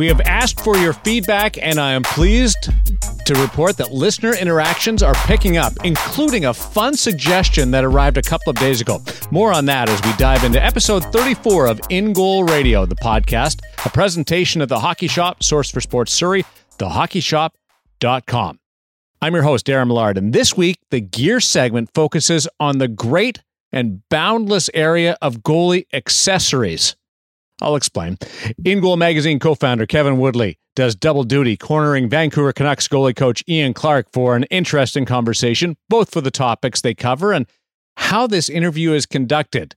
We have asked for your feedback, and I am pleased to report that listener interactions are picking up, including a fun suggestion that arrived a couple of days ago. More on that as we dive into episode 34 of In Goal Radio, the podcast, a presentation of the Hockey Shop, source for sports Surrey, thehockeyshop.com. I'm your host, Darren Millard, and this week the gear segment focuses on the great and boundless area of goalie accessories. I'll explain. In Goal Magazine co founder Kevin Woodley does double duty, cornering Vancouver Canucks goalie coach Ian Clark for an interesting conversation, both for the topics they cover and how this interview is conducted.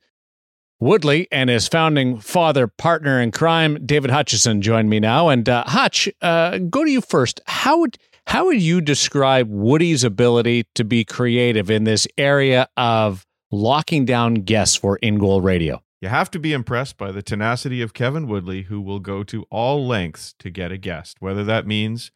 Woodley and his founding father, partner in crime, David Hutchison, join me now. And uh, Hutch, uh, go to you first. How would how would you describe Woody's ability to be creative in this area of locking down guests for in goal radio? You have to be impressed by the tenacity of Kevin Woodley, who will go to all lengths to get a guest, whether that means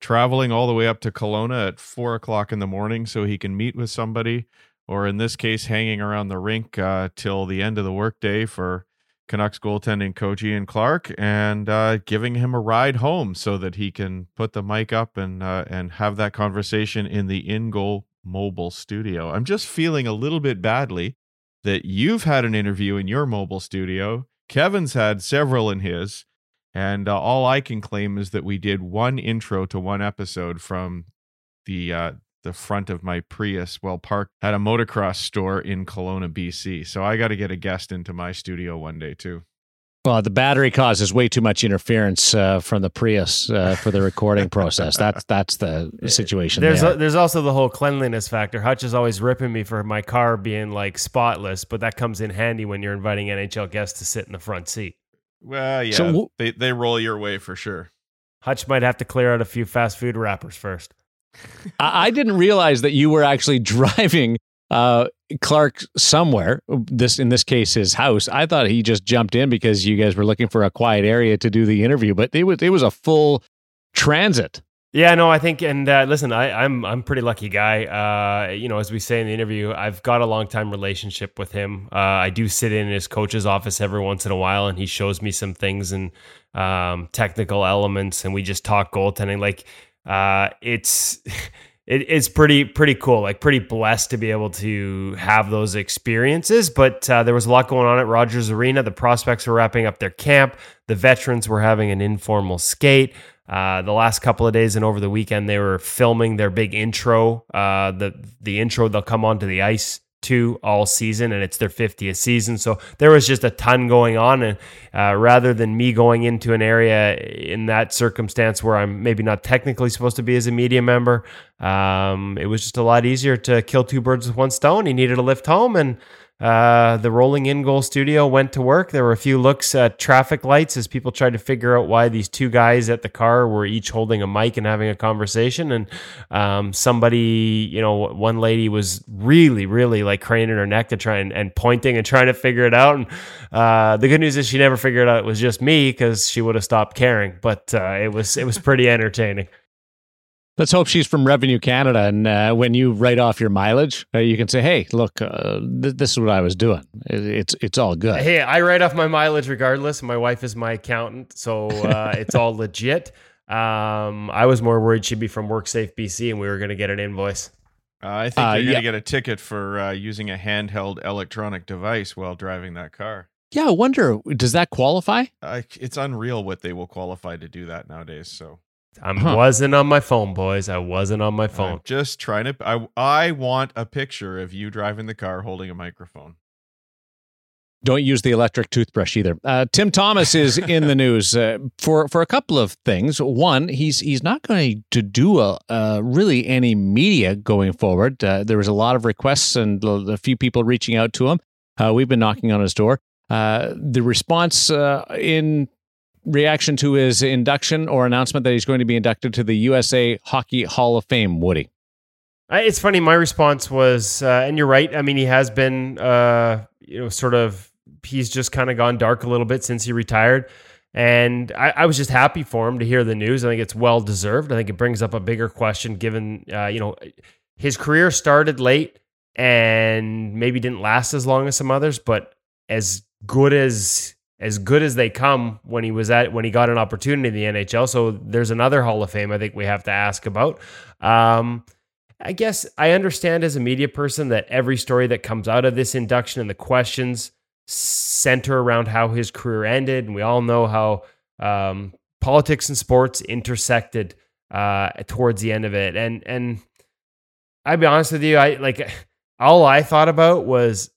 traveling all the way up to Kelowna at four o'clock in the morning so he can meet with somebody, or in this case, hanging around the rink uh, till the end of the workday for Canucks goaltending coach Ian Clark and uh, giving him a ride home so that he can put the mic up and uh, and have that conversation in the in goal mobile studio. I'm just feeling a little bit badly that you've had an interview in your mobile studio. Kevin's had several in his. And uh, all I can claim is that we did one intro to one episode from the uh, the front of my Prius well parked at a motocross store in Kelowna, BC. So I got to get a guest into my studio one day too. Well, the battery causes way too much interference uh, from the Prius uh, for the recording process. That's that's the situation. There's there. a, there's also the whole cleanliness factor. Hutch is always ripping me for my car being like spotless, but that comes in handy when you're inviting NHL guests to sit in the front seat. Well, yeah, so, w- they they roll your way for sure. Hutch might have to clear out a few fast food wrappers first. I, I didn't realize that you were actually driving uh, Clark somewhere. This in this case, his house. I thought he just jumped in because you guys were looking for a quiet area to do the interview, but it was it was a full transit. Yeah, no, I think, and uh, listen, I, I'm I'm pretty lucky guy. Uh, you know, as we say in the interview, I've got a long time relationship with him. Uh, I do sit in his coach's office every once in a while, and he shows me some things and um, technical elements, and we just talk goaltending. Like, uh, it's it, it's pretty pretty cool. Like pretty blessed to be able to have those experiences. But uh, there was a lot going on at Rogers Arena. The prospects were wrapping up their camp. The veterans were having an informal skate. Uh, the last couple of days and over the weekend, they were filming their big intro. Uh, the the intro they'll come onto the ice two all season and it's their 50th season. So there was just a ton going on. And uh, rather than me going into an area in that circumstance where I'm maybe not technically supposed to be as a media member, um, it was just a lot easier to kill two birds with one stone. He needed a lift home and uh, the rolling in goal studio went to work. There were a few looks at traffic lights as people tried to figure out why these two guys at the car were each holding a mic and having a conversation. And um, somebody, you know, one lady was really, really like craning her neck to try and, and pointing and trying to figure it out. And uh, the good news is she never figured out it was just me because she would have stopped caring. But uh, it was it was pretty entertaining. Let's hope she's from Revenue Canada, and uh, when you write off your mileage, uh, you can say, "Hey, look, uh, th- this is what I was doing. It, it's it's all good." Hey, I write off my mileage regardless. My wife is my accountant, so uh, it's all legit. Um, I was more worried she'd be from WorkSafe BC, and we were going to get an invoice. Uh, I think uh, you're going to get a ticket for using a handheld electronic device while driving that car. Yeah, I wonder does that qualify? it's unreal what they will qualify to do that nowadays. So I huh. wasn't on my phone, boys. I wasn't on my phone. I'm just trying to. I I want a picture of you driving the car holding a microphone. Don't use the electric toothbrush either. Uh, Tim Thomas is in the news uh, for for a couple of things. One, he's he's not going to do a, uh, really any media going forward. Uh, there was a lot of requests and a few people reaching out to him. Uh, we've been knocking on his door. Uh, the response in reaction to his induction or announcement that he's going to be inducted to the USA Hockey Hall of Fame, Woody? It's funny. My response was, uh, and you're right. I mean, he has been, uh, you know, sort of, he's just kind of gone dark a little bit since he retired. And I, I, was just happy for him to hear the news. I think it's well deserved. I think it brings up a bigger question given, uh, you know, his career started late and maybe didn't last as long as some others, but as good as as good as they come when he was at when he got an opportunity in the NHL. So there's another Hall of Fame I think we have to ask about. Um, I guess I understand as a media person that every story that comes out of this induction and the questions center around how his career ended, and we all know how um, politics and sports intersected uh, towards the end of it. And and I'll be honest with you, I like all I thought about was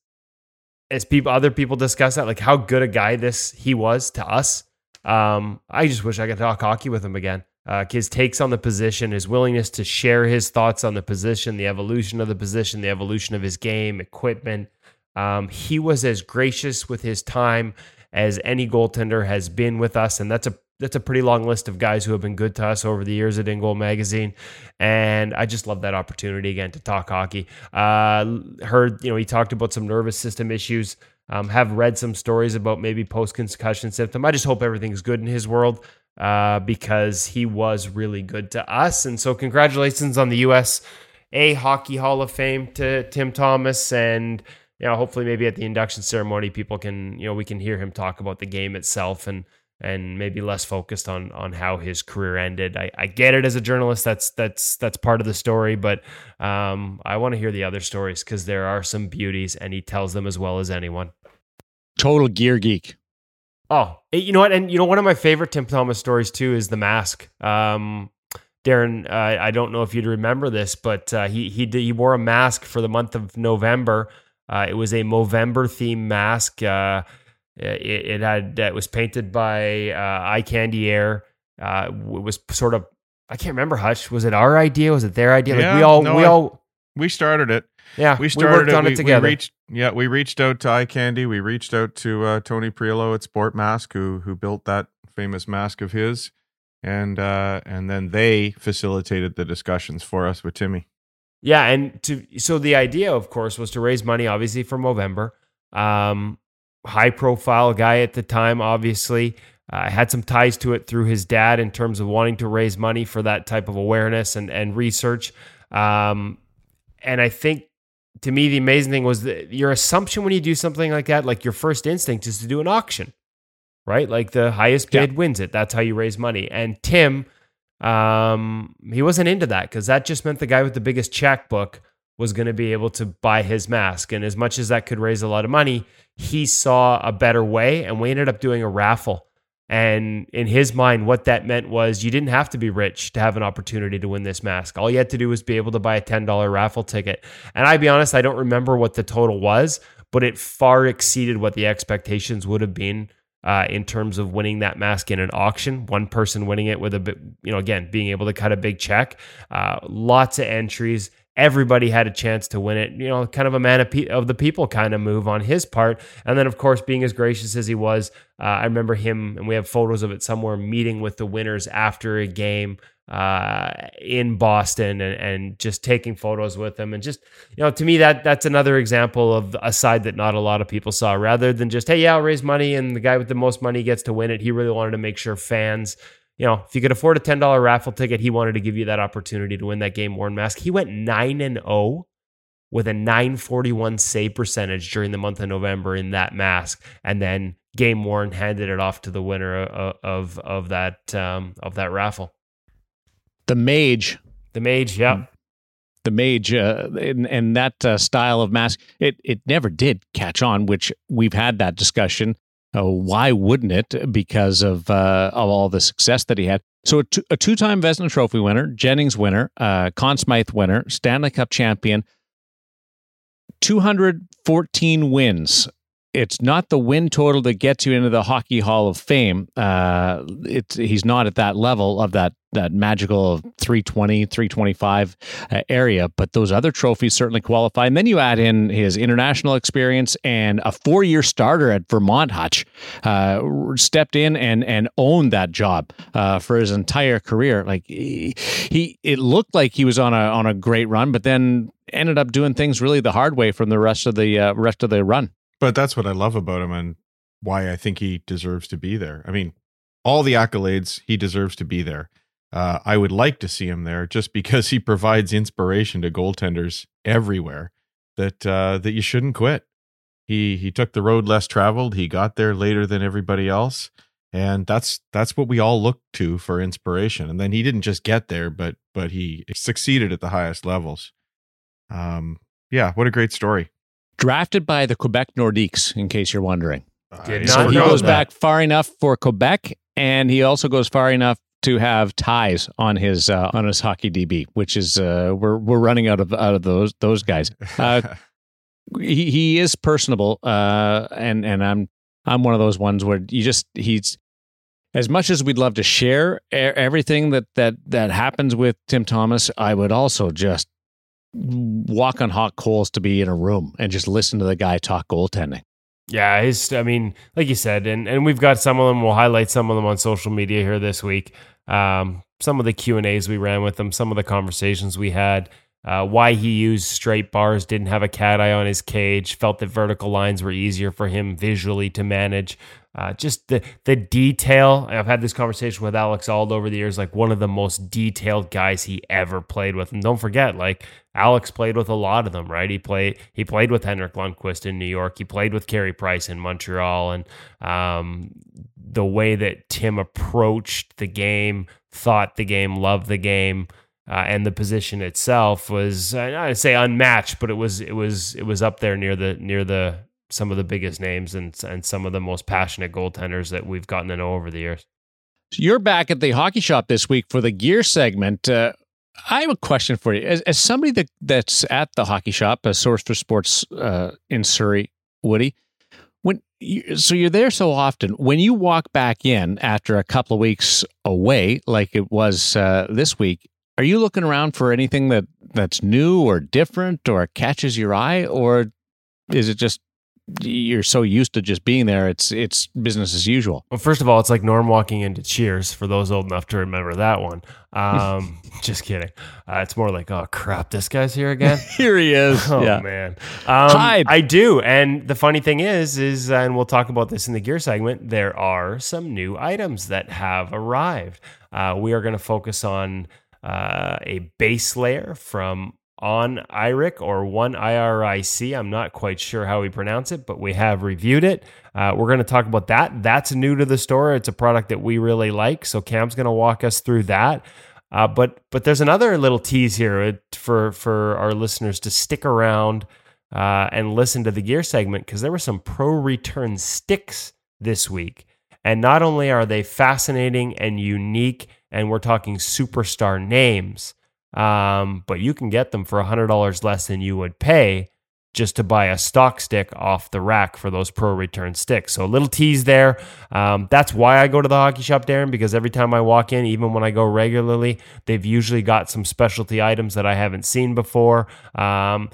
as people other people discuss that, like how good a guy this he was to us. Um, I just wish I could talk hockey with him again. Uh, his takes on the position, his willingness to share his thoughts on the position, the evolution of the position, the evolution of his game, equipment. Um, he was as gracious with his time as any goaltender has been with us, and that's a that's a pretty long list of guys who have been good to us over the years at In Goal Magazine, and I just love that opportunity again to talk hockey. Uh, heard you know he talked about some nervous system issues. Um, have read some stories about maybe post concussion symptom. I just hope everything's good in his world uh, because he was really good to us. And so, congratulations on the U.S. A Hockey Hall of Fame to Tim Thomas and you know, hopefully maybe at the induction ceremony, people can, you know, we can hear him talk about the game itself and and maybe less focused on on how his career ended. I, I get it as a journalist. That's that's that's part of the story, but um, I want to hear the other stories because there are some beauties, and he tells them as well as anyone. Total gear geek. Oh, you know what? And you know, one of my favorite Tim Thomas stories too is the mask. Um, Darren, uh, I don't know if you'd remember this, but uh, he he did, he wore a mask for the month of November. Uh, it was a Movember theme mask. It, it had it was painted by uh, Eye Candy Air. Uh, it was sort of I can't remember. Hutch was it our idea? Was it their idea? Yeah, like we all no, we I, all we started it. Yeah, we started we worked it. on we, it together. We reached, yeah, we reached out to Eye Candy. We reached out to uh, Tony Priolo at Sport Mask, who who built that famous mask of his, and uh, and then they facilitated the discussions for us with Timmy. Yeah, and to so the idea, of course, was to raise money, obviously for Movember. Um, high profile guy at the time, obviously. Uh, had some ties to it through his dad in terms of wanting to raise money for that type of awareness and, and research. Um, and I think to me, the amazing thing was that your assumption when you do something like that, like your first instinct is to do an auction, right? Like the highest bid yeah. wins it. That's how you raise money. And Tim, um, he wasn't into that because that just meant the guy with the biggest checkbook was going to be able to buy his mask. And as much as that could raise a lot of money, he saw a better way. And we ended up doing a raffle. And in his mind, what that meant was you didn't have to be rich to have an opportunity to win this mask. All you had to do was be able to buy a $10 raffle ticket. And I'd be honest, I don't remember what the total was, but it far exceeded what the expectations would have been uh, in terms of winning that mask in an auction. One person winning it with a bit, you know, again, being able to cut a big check. Uh, lots of entries everybody had a chance to win it. You know, kind of a man of, pe- of, the people kind of move on his part. And then, of course, being as gracious as he was, uh, I remember him, and we have photos of it somewhere, meeting with the winners after a game uh, in Boston and, and just taking photos with them. And just, you know, to me, that that's another example of a side that not a lot of people saw. Rather than just, hey, yeah, I'll raise money and the guy with the most money gets to win it, he really wanted to make sure fans you know, if you could afford a $10 raffle ticket, he wanted to give you that opportunity to win that game worn mask. He went 9 and 0 with a 941 save percentage during the month of November in that mask and then game worn handed it off to the winner of of, of that um, of that raffle. The mage. The mage, yeah. The mage uh, and, and that uh, style of mask, it it never did catch on, which we've had that discussion uh, why wouldn't it? Because of uh, of all the success that he had. So a, t- a two-time Vezina Trophy winner, Jennings winner, uh, Conn Smythe winner, Stanley Cup champion, 214 wins it's not the win total that gets you into the Hockey Hall of Fame. Uh, it's he's not at that level of that that magical 320, 325 uh, area, but those other trophies certainly qualify. And then you add in his international experience and a four year starter at Vermont Hutch, uh, stepped in and and owned that job uh, for his entire career. Like he, he, it looked like he was on a on a great run, but then ended up doing things really the hard way from the rest of the uh, rest of the run. But that's what I love about him and why I think he deserves to be there. I mean, all the accolades, he deserves to be there. Uh, I would like to see him there just because he provides inspiration to goaltenders everywhere that uh, that you shouldn't quit. He he took the road less traveled. He got there later than everybody else, and that's that's what we all look to for inspiration. And then he didn't just get there, but but he succeeded at the highest levels. Um, yeah, what a great story. Drafted by the Quebec Nordiques, in case you're wondering. Did So he goes that. back far enough for Quebec, and he also goes far enough to have ties on his uh, on his hockey DB, which is uh, we're we're running out of out of those those guys. Uh, he he is personable, uh, and and I'm I'm one of those ones where you just he's as much as we'd love to share everything that that that happens with Tim Thomas, I would also just walk on hot coals to be in a room and just listen to the guy talk goaltending. Yeah, his. I mean, like you said, and and we've got some of them. We'll highlight some of them on social media here this week. Um, some of the Q and A's we ran with them, some of the conversations we had. Uh, why he used straight bars, didn't have a cat eye on his cage, felt that vertical lines were easier for him visually to manage. Uh, just the the detail. I've had this conversation with Alex Auld over the years, like one of the most detailed guys he ever played with. And don't forget, like Alex played with a lot of them, right? He played he played with Henrik Lundqvist in New York. He played with Carey Price in Montreal, and um, the way that Tim approached the game, thought the game, loved the game. Uh, and the position itself was uh, I'd say unmatched, but it was it was it was up there near the near the some of the biggest names and and some of the most passionate goaltenders that we've gotten to know over the years. So you're back at the hockey shop this week for the gear segment. Uh, I have a question for you. As, as somebody that, that's at the hockey shop, a source for sports uh, in Surrey, Woody, when you, so you're there so often. When you walk back in after a couple of weeks away, like it was uh, this week, are you looking around for anything that that's new or different or catches your eye, or is it just you're so used to just being there? It's it's business as usual. Well, first of all, it's like Norm walking into Cheers for those old enough to remember that one. Um, just kidding. Uh, it's more like, oh crap, this guy's here again. Here he is. Oh yeah. man, um, Hide. I do. And the funny thing is, is and we'll talk about this in the gear segment. There are some new items that have arrived. Uh, we are going to focus on uh, a base layer from on IRIC or one IRIC. I'm not quite sure how we pronounce it, but we have reviewed it. Uh, we're going to talk about that. That's new to the store. It's a product that we really like. So Cam's going to walk us through that. Uh, but but there's another little tease here uh, for for our listeners to stick around uh, and listen to the gear segment because there were some pro return sticks this week, and not only are they fascinating and unique, and we're talking superstar names, um, but you can get them for hundred dollars less than you would pay just to buy a stock stick off the rack for those pro return sticks. So a little tease there. Um, that's why I go to the hockey shop, Darren, because every time I walk in, even when I go regularly, they've usually got some specialty items that I haven't seen before. Um,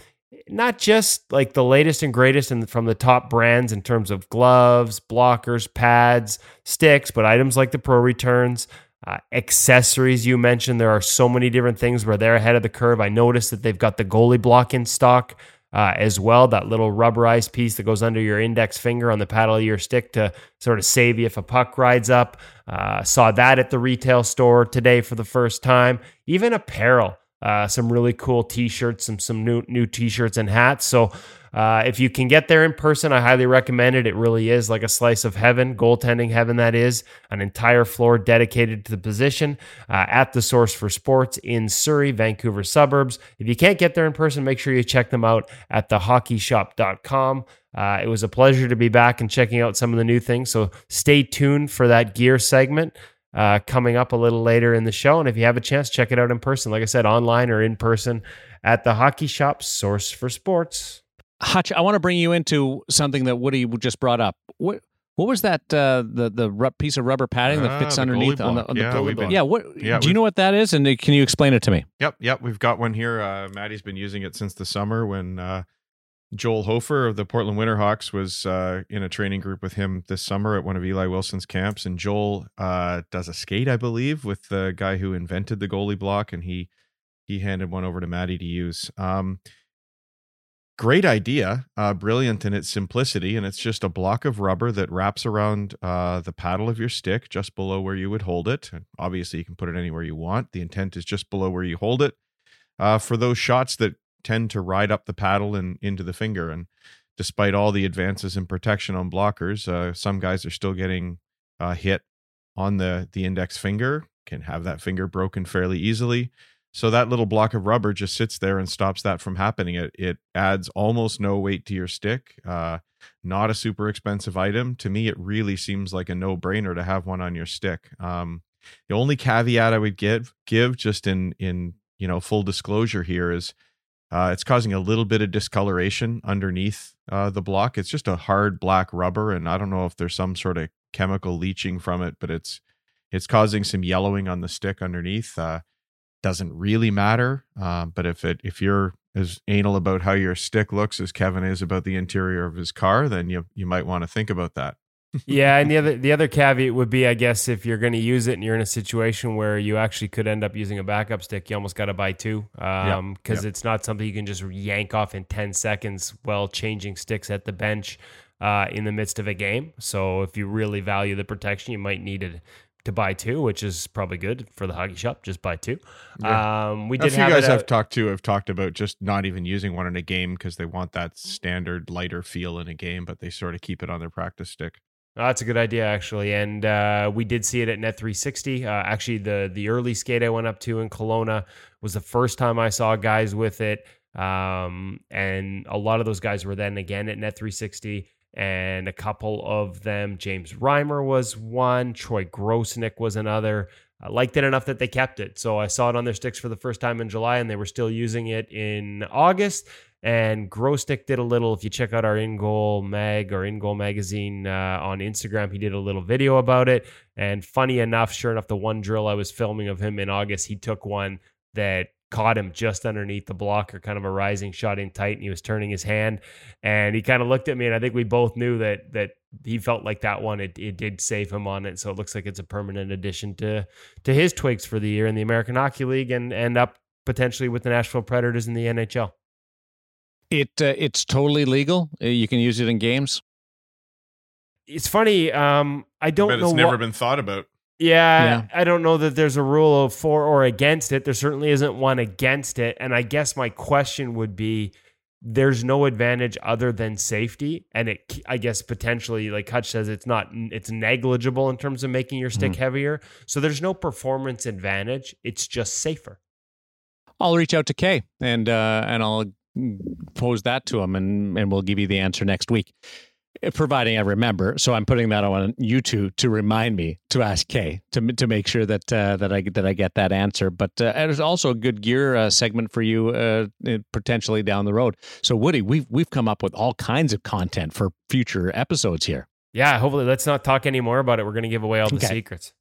not just like the latest and greatest and from the top brands in terms of gloves, blockers, pads, sticks, but items like the pro returns. Uh, accessories you mentioned there are so many different things where they're ahead of the curve i noticed that they've got the goalie block in stock uh, as well. That little rubberized piece that goes under your index finger on the paddle of your stick to sort of save you if a puck rides up. Uh, saw that at the retail store today for the first time. Even apparel, uh, some really cool T-shirts, some some new new T-shirts and hats. So. Uh, if you can get there in person, I highly recommend it. It really is like a slice of heaven, goaltending heaven, that is. An entire floor dedicated to the position uh, at the Source for Sports in Surrey, Vancouver suburbs. If you can't get there in person, make sure you check them out at thehockeyshop.com. Uh, it was a pleasure to be back and checking out some of the new things. So stay tuned for that gear segment uh, coming up a little later in the show. And if you have a chance, check it out in person. Like I said, online or in person at the Hockey Shop Source for Sports. Hutch, I want to bring you into something that Woody just brought up. What what was that? Uh, the the piece of rubber padding that Ah, fits the underneath on the on the Yeah, goalie block? been- yeah. What yeah, do you know what that is? And can you explain it to me? Yep, yep. We've got one here. Uh, Maddie's been using it since the summer when uh, Joel Hofer of the Portland Winterhawks was uh, in a training group with him this summer at one of Eli Wilson's camps. And Joel uh, does a skate, I believe, with the guy who invented the goalie block, and he he handed one over to Maddie to use. Um, great idea, uh, brilliant in its simplicity, and it's just a block of rubber that wraps around uh, the paddle of your stick, just below where you would hold it. And obviously, you can put it anywhere you want. The intent is just below where you hold it uh, for those shots that tend to ride up the paddle and into the finger. And despite all the advances in protection on blockers, uh, some guys are still getting hit on the the index finger, can have that finger broken fairly easily. So that little block of rubber just sits there and stops that from happening. It it adds almost no weight to your stick. Uh, not a super expensive item. To me, it really seems like a no brainer to have one on your stick. Um, the only caveat I would give give just in in you know full disclosure here is uh, it's causing a little bit of discoloration underneath uh, the block. It's just a hard black rubber, and I don't know if there's some sort of chemical leaching from it, but it's it's causing some yellowing on the stick underneath. Uh, doesn't really matter, uh, but if it if you're as anal about how your stick looks as Kevin is about the interior of his car, then you you might want to think about that. yeah, and the other the other caveat would be, I guess, if you're going to use it and you're in a situation where you actually could end up using a backup stick, you almost got to buy two because um, yep. yep. it's not something you can just yank off in ten seconds while changing sticks at the bench uh, in the midst of a game. So if you really value the protection, you might need it to buy two, which is probably good for the hockey shop. Just buy two. Yeah. Um, we did. A few guys I've talked to have talked about just not even using one in a game because they want that standard lighter feel in a game, but they sort of keep it on their practice stick. Oh, that's a good idea, actually. And uh, we did see it at Net 360. Uh, actually, the the early skate I went up to in Kelowna was the first time I saw guys with it. Um, and a lot of those guys were then again at Net 360 and a couple of them. James Reimer was one, Troy Grosenick was another. I liked it enough that they kept it. So I saw it on their sticks for the first time in July, and they were still using it in August. And Grosenick did a little, if you check out our In Goal Mag or In Goal Magazine uh, on Instagram, he did a little video about it. And funny enough, sure enough, the one drill I was filming of him in August, he took one that caught him just underneath the blocker, kind of a rising shot in tight, and he was turning his hand, and he kind of looked at me, and I think we both knew that that he felt like that one it, it did save him on it, so it looks like it's a permanent addition to to his twigs for the year in the American Hockey League and and up potentially with the Nashville Predators in the NHL. It uh, it's totally legal. Uh, you can use it in games. It's funny. Um, I don't I know. It's never been thought about. Yeah, yeah, I don't know that there's a rule of for or against it. There certainly isn't one against it. And I guess my question would be there's no advantage other than safety and it i guess potentially like hutch says it's not it's negligible in terms of making your stick mm. heavier so there's no performance advantage it's just safer i'll reach out to kay and uh and i'll pose that to him and and we'll give you the answer next week providing I remember. So I'm putting that on YouTube to remind me to ask Kay to to make sure that uh, that I that I get that answer. But uh, there's also a good gear uh, segment for you uh, potentially down the road. So Woody, we've we've come up with all kinds of content for future episodes here. Yeah, hopefully let's not talk any more about it. We're going to give away all the okay. secrets.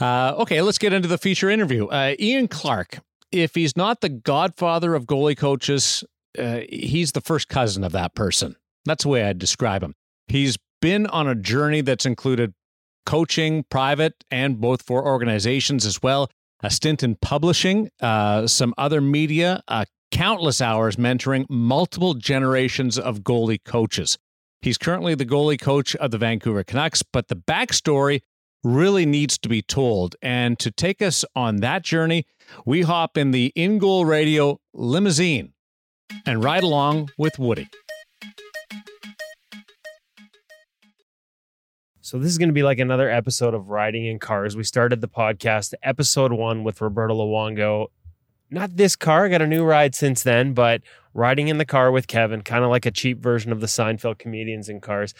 Uh, okay, let's get into the feature interview. Uh, Ian Clark, if he's not the godfather of goalie coaches, he's the first cousin of that person. That's the way I'd describe him. He's been on a journey that's included coaching, private, and both for organizations as well, a stint in publishing, uh, some other media, uh, countless hours mentoring multiple generations of goalie coaches. He's currently the goalie coach of the Vancouver Canucks, but the backstory really needs to be told. And to take us on that journey, we hop in the In Goal Radio limousine and ride along with Woody. So this is going to be like another episode of Riding in Cars. We started the podcast, episode one, with Roberto Luongo. Not this car, I got a new ride since then, but riding in the car with Kevin, kind of like a cheap version of the Seinfeld comedians in cars.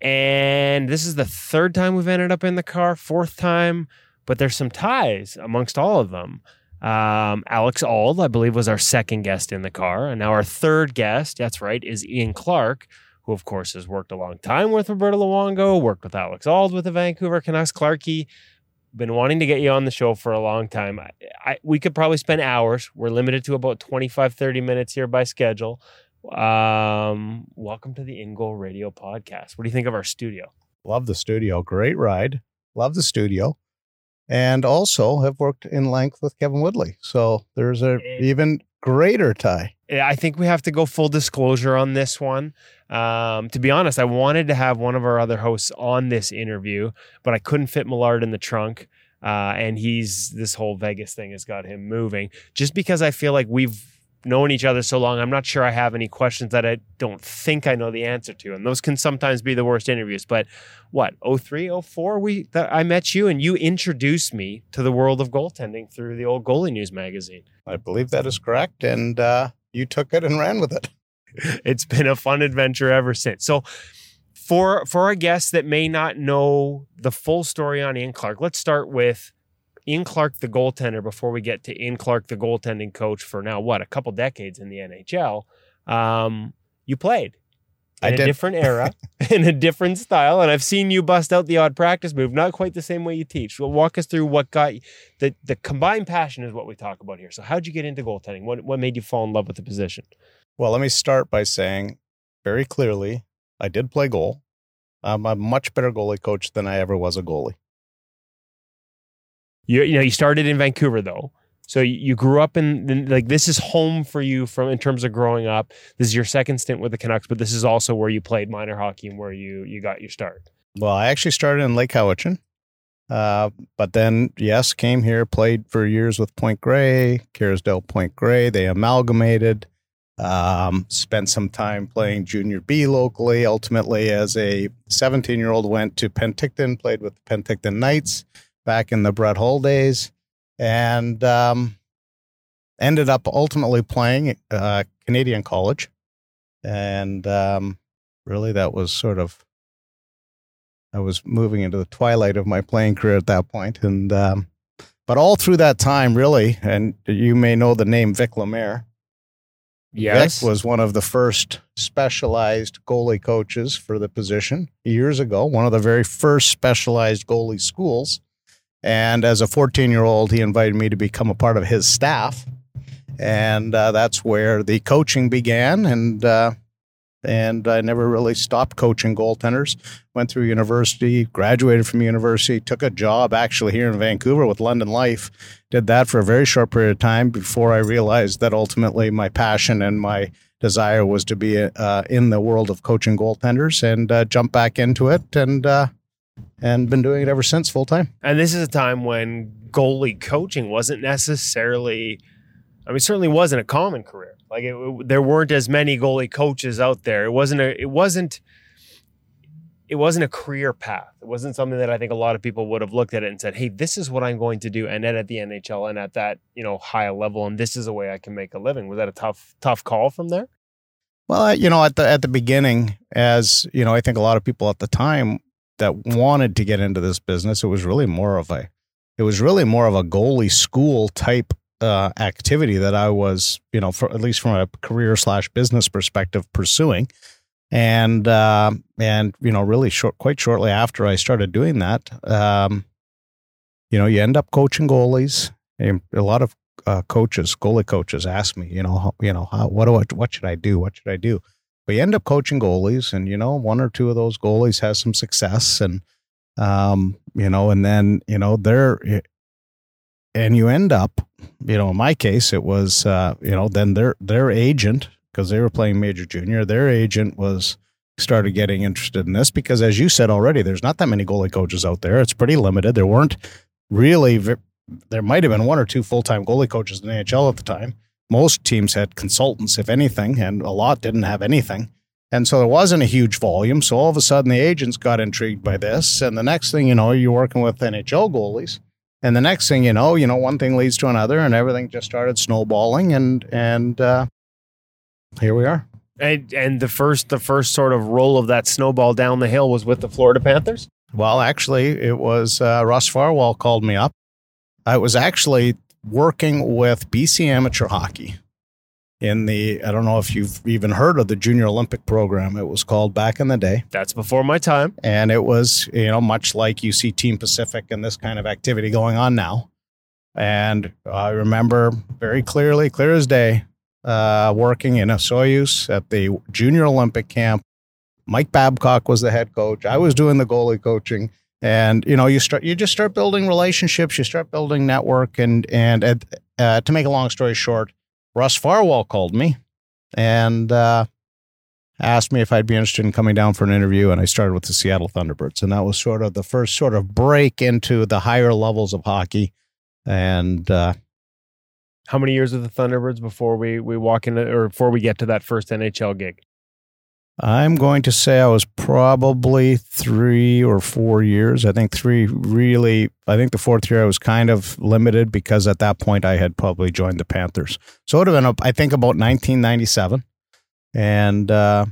And this is the third time we've ended up in the car, fourth time, but there's some ties amongst all of them. Um, Alex Auld, I believe, was our second guest in the car. And now our third guest, that's right, is Ian Clark, who of course has worked a long time with Roberto Luongo, worked with Alex Auld with the Vancouver Canucks, Clarky. Been wanting to get you on the show for a long time. I, I, we could probably spend hours. We're limited to about 25, 30 minutes here by schedule. Um, welcome to the In Goal Radio podcast. What do you think of our studio? Love the studio. Great ride. Love the studio. And also have worked in length with Kevin Woodley. So there's a even greater tie. I think we have to go full disclosure on this one. Um, to be honest, I wanted to have one of our other hosts on this interview, but I couldn't fit Millard in the trunk. Uh, and he's this whole Vegas thing has got him moving just because I feel like we've known each other so long, I'm not sure I have any questions that I don't think I know the answer to. And those can sometimes be the worst interviews. But what, 03, 04, we that I met you and you introduced me to the world of goaltending through the old goalie news magazine. I believe that is correct. And uh, you took it and ran with it. it's been a fun adventure ever since. So for for our guests that may not know the full story on Ian Clark, let's start with Ian Clark, the goaltender, before we get to Ian Clark, the goaltending coach for now, what, a couple decades in the NHL. Um, you played in a different era, in a different style. And I've seen you bust out the odd practice move, not quite the same way you teach. Well, walk us through what got you, the, the combined passion is what we talk about here. So, how'd you get into goaltending? What, what made you fall in love with the position? Well, let me start by saying very clearly I did play goal. I'm a much better goalie coach than I ever was a goalie. You, you know, you started in Vancouver though. So you- grew up in in- like this is home for you from in terms of growing up. This is your second stint with the Canucks, but this is also where you played minor hockey and where you you got your start. Well, I actually started in Lake Cowichan. Uh, but then, yes, came here, played for years with Point Grey, Kerrisdale Point Grey. They amalgamated. Um, spent some time playing junior B locally. Ultimately, as a 17 year old, went to Penticton, played with the Penticton Knights back in the Brett Hull days, and um, ended up ultimately playing uh, Canadian College. And um, really, that was sort of I was moving into the twilight of my playing career at that point, and um, but all through that time, really, and you may know the name Vic Lemaire. Yes. Vic was one of the first specialized goalie coaches for the position years ago. One of the very first specialized goalie schools, and as a 14 year old, he invited me to become a part of his staff, and uh, that's where the coaching began, and. Uh, and I never really stopped coaching goaltenders went through university, graduated from university, took a job actually here in Vancouver with London Life. Did that for a very short period of time before I realized that ultimately my passion and my desire was to be uh, in the world of coaching goaltenders and uh, jump back into it and uh, and been doing it ever since full time. And this is a time when goalie coaching wasn't necessarily, I mean, certainly wasn't a common career. Like it, it- there weren't as many goalie coaches out there. It wasn't a, it wasn't, it wasn't a career path. It wasn't something that I think a lot of people would have looked at it and said, "Hey, this is what I'm going to do," and then at the NHL and at that you know high level, and this is a way I can make a living. Was that a tough tough call from there? Well, you know, at the at the beginning, as you know, I think a lot of people at the time that wanted to get into this business, it was really more of a, it was really more of a goalie school type uh, activity that I was, you know, for at least from a career slash business perspective, pursuing, and uh, and you know, really short, quite shortly after I started doing that, um, you know, you end up coaching goalies. And a lot of uh, coaches, goalie coaches, ask me, you know, how, you know, how, what do I, what should I do? What should I do? But you end up coaching goalies, and you know, one or two of those goalies has some success, and um, you know, and then you know they're, and you end up, you know, in my case, it was, uh, you know, then their their agent because they were playing major junior, their agent was started getting interested in this because, as you said already, there's not that many goalie coaches out there. It's pretty limited. There weren't really there might have been one or two full time goalie coaches in the NHL at the time. Most teams had consultants, if anything, and a lot didn't have anything. And so there wasn't a huge volume. So all of a sudden, the agents got intrigued by this. And the next thing you know, you're working with NHL goalies. And the next thing you know, you know, one thing leads to another, and everything just started snowballing. And and uh, here we are. And and the first the first sort of roll of that snowball down the hill was with the Florida Panthers. Well, actually, it was uh, Russ Farwell called me up. I was actually working with BC Amateur Hockey in the, I don't know if you've even heard of the Junior Olympic program. It was called back in the day. That's before my time. And it was, you know, much like you see Team Pacific and this kind of activity going on now. And I remember very clearly, clear as day, uh, working in a Soyuz at the Junior Olympic camp. Mike Babcock was the head coach. I was doing the goalie coaching. And you know, you start, you just start building relationships. You start building network, and and at, uh, to make a long story short, Russ Farwell called me, and uh, asked me if I'd be interested in coming down for an interview. And I started with the Seattle Thunderbirds, and that was sort of the first sort of break into the higher levels of hockey. And uh, How many years with the Thunderbirds before we we walk into or before we get to that first NHL gig? I'm going to say I was probably three or four years. I think three really, I think the fourth year I was kind of limited because at that point I had probably joined the Panthers. So it would have been, I think, about 1997. And uh,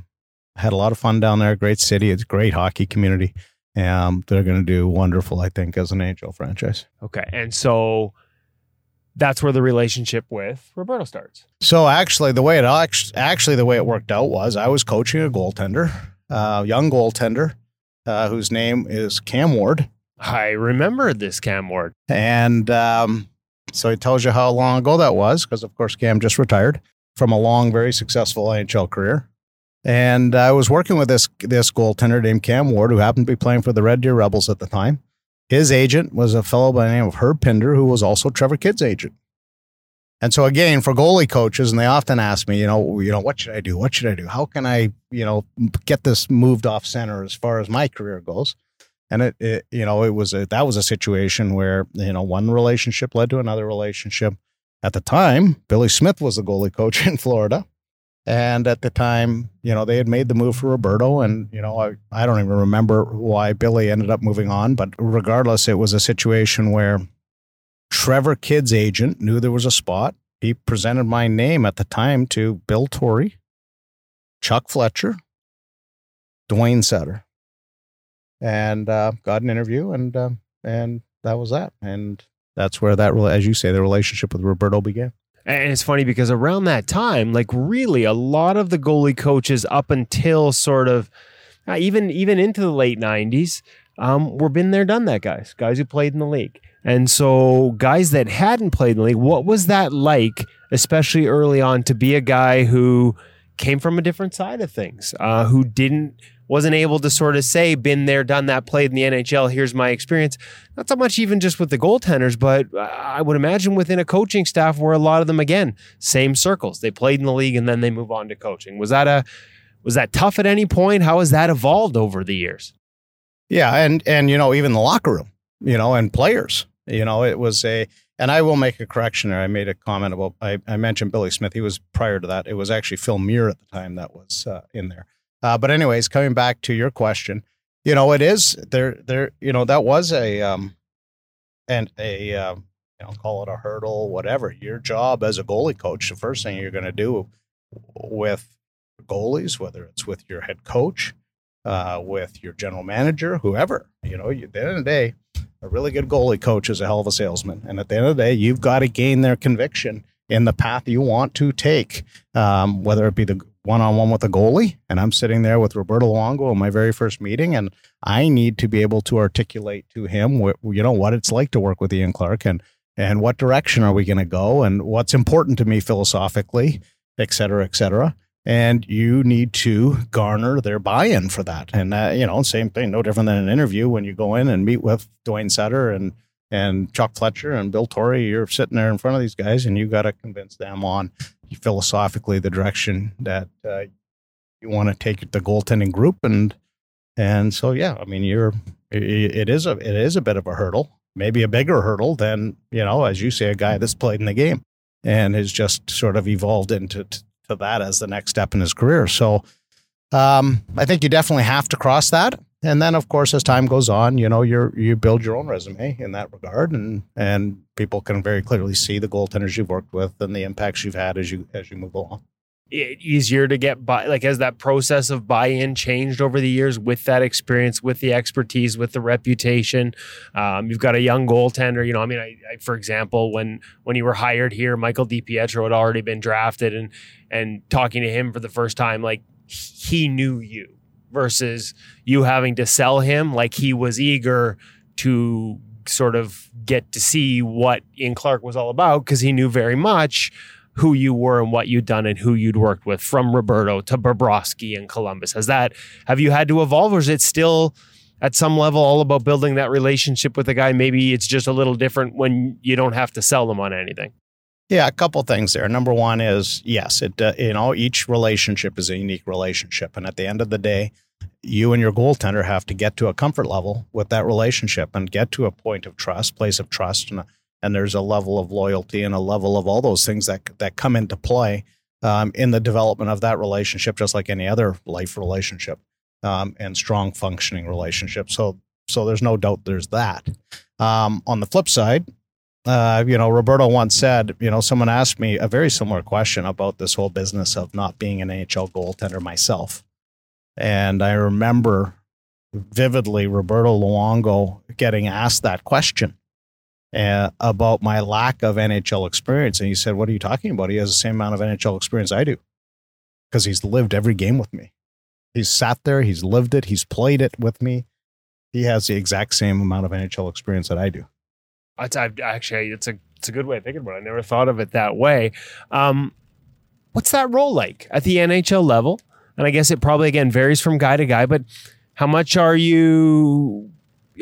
had a lot of fun down there. Great city. It's a great hockey community. Um, they're going to do wonderful, I think, as an NHL franchise. Okay. And so that's where the relationship with Roberto starts. So actually, the way it actually the way it worked out was I was coaching a goaltender, a young goaltender, uh, whose name is Cam Ward. I remember this Cam Ward, and um, so it tells you how long ago that was, because of course Cam just retired from a long, very successful NHL career. And I was working with this this goaltender named Cam Ward, who happened to be playing for the Red Deer Rebels at the time. His agent was a fellow by the name of Herb Pinder, who was also Trevor Kidd's agent. And so again, for goalie coaches, and they often ask me, you know, you know, what should I do? What should I do? How can I, you know, get this moved off center as far as my career goes? And it, it you know, it was a, that was a situation where you know one relationship led to another relationship. At the time, Billy Smith was the goalie coach in Florida, and at the time, you know, they had made the move for Roberto. And, you know, I, I don't even remember why Billy ended up moving on. But regardless, it was a situation where Trevor Kidd's agent knew there was a spot. He presented my name at the time to Bill Torrey, Chuck Fletcher, Duane Sutter, and uh, got an interview. And, uh, and that was that. And that's where that, as you say, the relationship with Roberto began. And it's funny because around that time, like really, a lot of the goalie coaches up until sort of uh, even even into the late '90s um, were been there, done that. Guys, guys who played in the league, and so guys that hadn't played in the league, what was that like, especially early on, to be a guy who came from a different side of things, uh, who didn't wasn't able to sort of say, been there, done that, played in the NHL. Here's my experience. Not so much even just with the goaltenders, but I would imagine within a coaching staff where a lot of them, again, same circles. They played in the league and then they move on to coaching. Was that a was that tough at any point? How has that evolved over the years? Yeah, and and you know even the locker room, you know, and players, you know, it was a. And I will make a correction there. I made a comment about I, I mentioned Billy Smith. He was prior to that. It was actually Phil Myre at the time that was uh, in there. Uh, but anyways, coming back to your question, you know, it is there. There, you know, that was a um, and a um, you know, call it a hurdle, whatever. Your job as a goalie coach, the first thing you're going to do with goalies, whether it's with your head coach, uh, with your general manager, whoever, you know, at the end of the day, a really good goalie coach is a hell of a salesman. And at the end of the day, you've got to gain their conviction in the path you want to take, um, whether it be the one on one with a goalie, and I'm sitting there with Roberto Luongo in my very first meeting, and I need to be able to articulate to him, what, you know, what it's like to work with Ian Clark, and and what direction are we going to go, and what's important to me philosophically, et cetera, et cetera. And you need to garner their buy-in for that, and uh, you know, same thing, no different than an interview when you go in and meet with Duane Sutter and and Chuck Fletcher and Bill Torrey. You're sitting there in front of these guys, and you got to convince them on philosophically the direction that uh, you want to take the goaltending group and and so yeah i mean you're it, is a it is a bit of a hurdle maybe a bigger hurdle than you know as you say a guy that's played in the game and has just sort of evolved into to that as the next step in his career so um, i think you definitely have to cross that and then of course as time goes on you know you're you build your own resume in that regard and and people can very clearly see the goaltenders you've worked with and the impacts you've had as you as you move along. It easier to get by like has that process of buy-in changed over the years with that experience with the expertise with the reputation um, you've got a young goaltender you know i mean I, I, for example when when you were hired here michael dipietro had already been drafted and and talking to him for the first time like he knew you versus you having to sell him like he was eager to sort of get to see what Ian Clark was all about because he knew very much who you were and what you'd done and who you'd worked with from Roberto to Bobrovsky and Columbus. Has that have you had to evolve or is it still at some level all about building that relationship with a guy? Maybe it's just a little different when you don't have to sell them on anything. Yeah, a couple things there. Number one is yes, it uh, you know each relationship is a unique relationship, and at the end of the day, you and your goaltender have to get to a comfort level with that relationship and get to a point of trust, place of trust, and and there's a level of loyalty and a level of all those things that that come into play um, in the development of that relationship, just like any other life relationship um, and strong functioning relationship. So so there's no doubt there's that. Um, on the flip side, uh, you know, Roberto once said, you know, someone asked me a very similar question about this whole business of not being an NHL goaltender myself. And I remember vividly Roberto Luongo getting asked that question uh, about my lack of NHL experience. And he said, What are you talking about? He has the same amount of NHL experience I do because he's lived every game with me. He's sat there, he's lived it, he's played it with me. He has the exact same amount of NHL experience that I do. I, actually it's a it's a good way of thinking about it. I never thought of it that way. Um, what's that role like at the NHL level? And I guess it probably again varies from guy to guy, but how much are you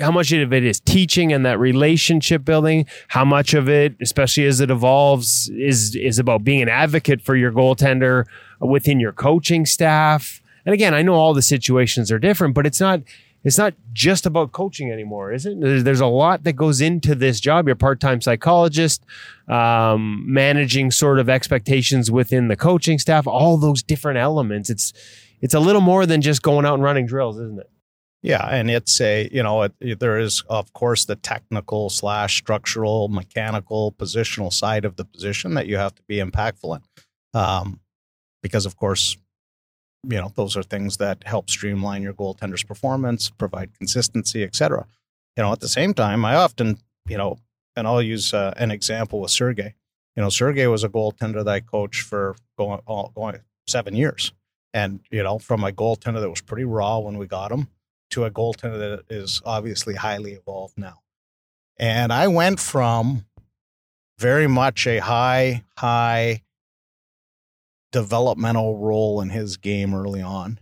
how much of it is teaching and that relationship building how much of it especially as it evolves is is about being an advocate for your goaltender within your coaching staff and again i know all the situations are different but it's not it's not just about coaching anymore, is it? There's, a lot that goes into this job. You're a part-time psychologist, um, managing sort of expectations within the coaching staff, all those different elements. It's it's a little more than just going out and running drills, isn't it? Yeah, and it's a you know it, there is of course the technical slash structural, mechanical, positional side of the position that you have to be impactful in, um, because of course you know those are things that help streamline your goaltender's performance provide consistency etc you know at the same time i often you know and i'll use uh, an example with sergey. You know sergey was a goaltender that i coached for going, all, going seven years. And you know from a goaltender that was pretty raw when we got him to a goaltender that is obviously highly evolved now. And i went from very much a high high developmental role in his game early on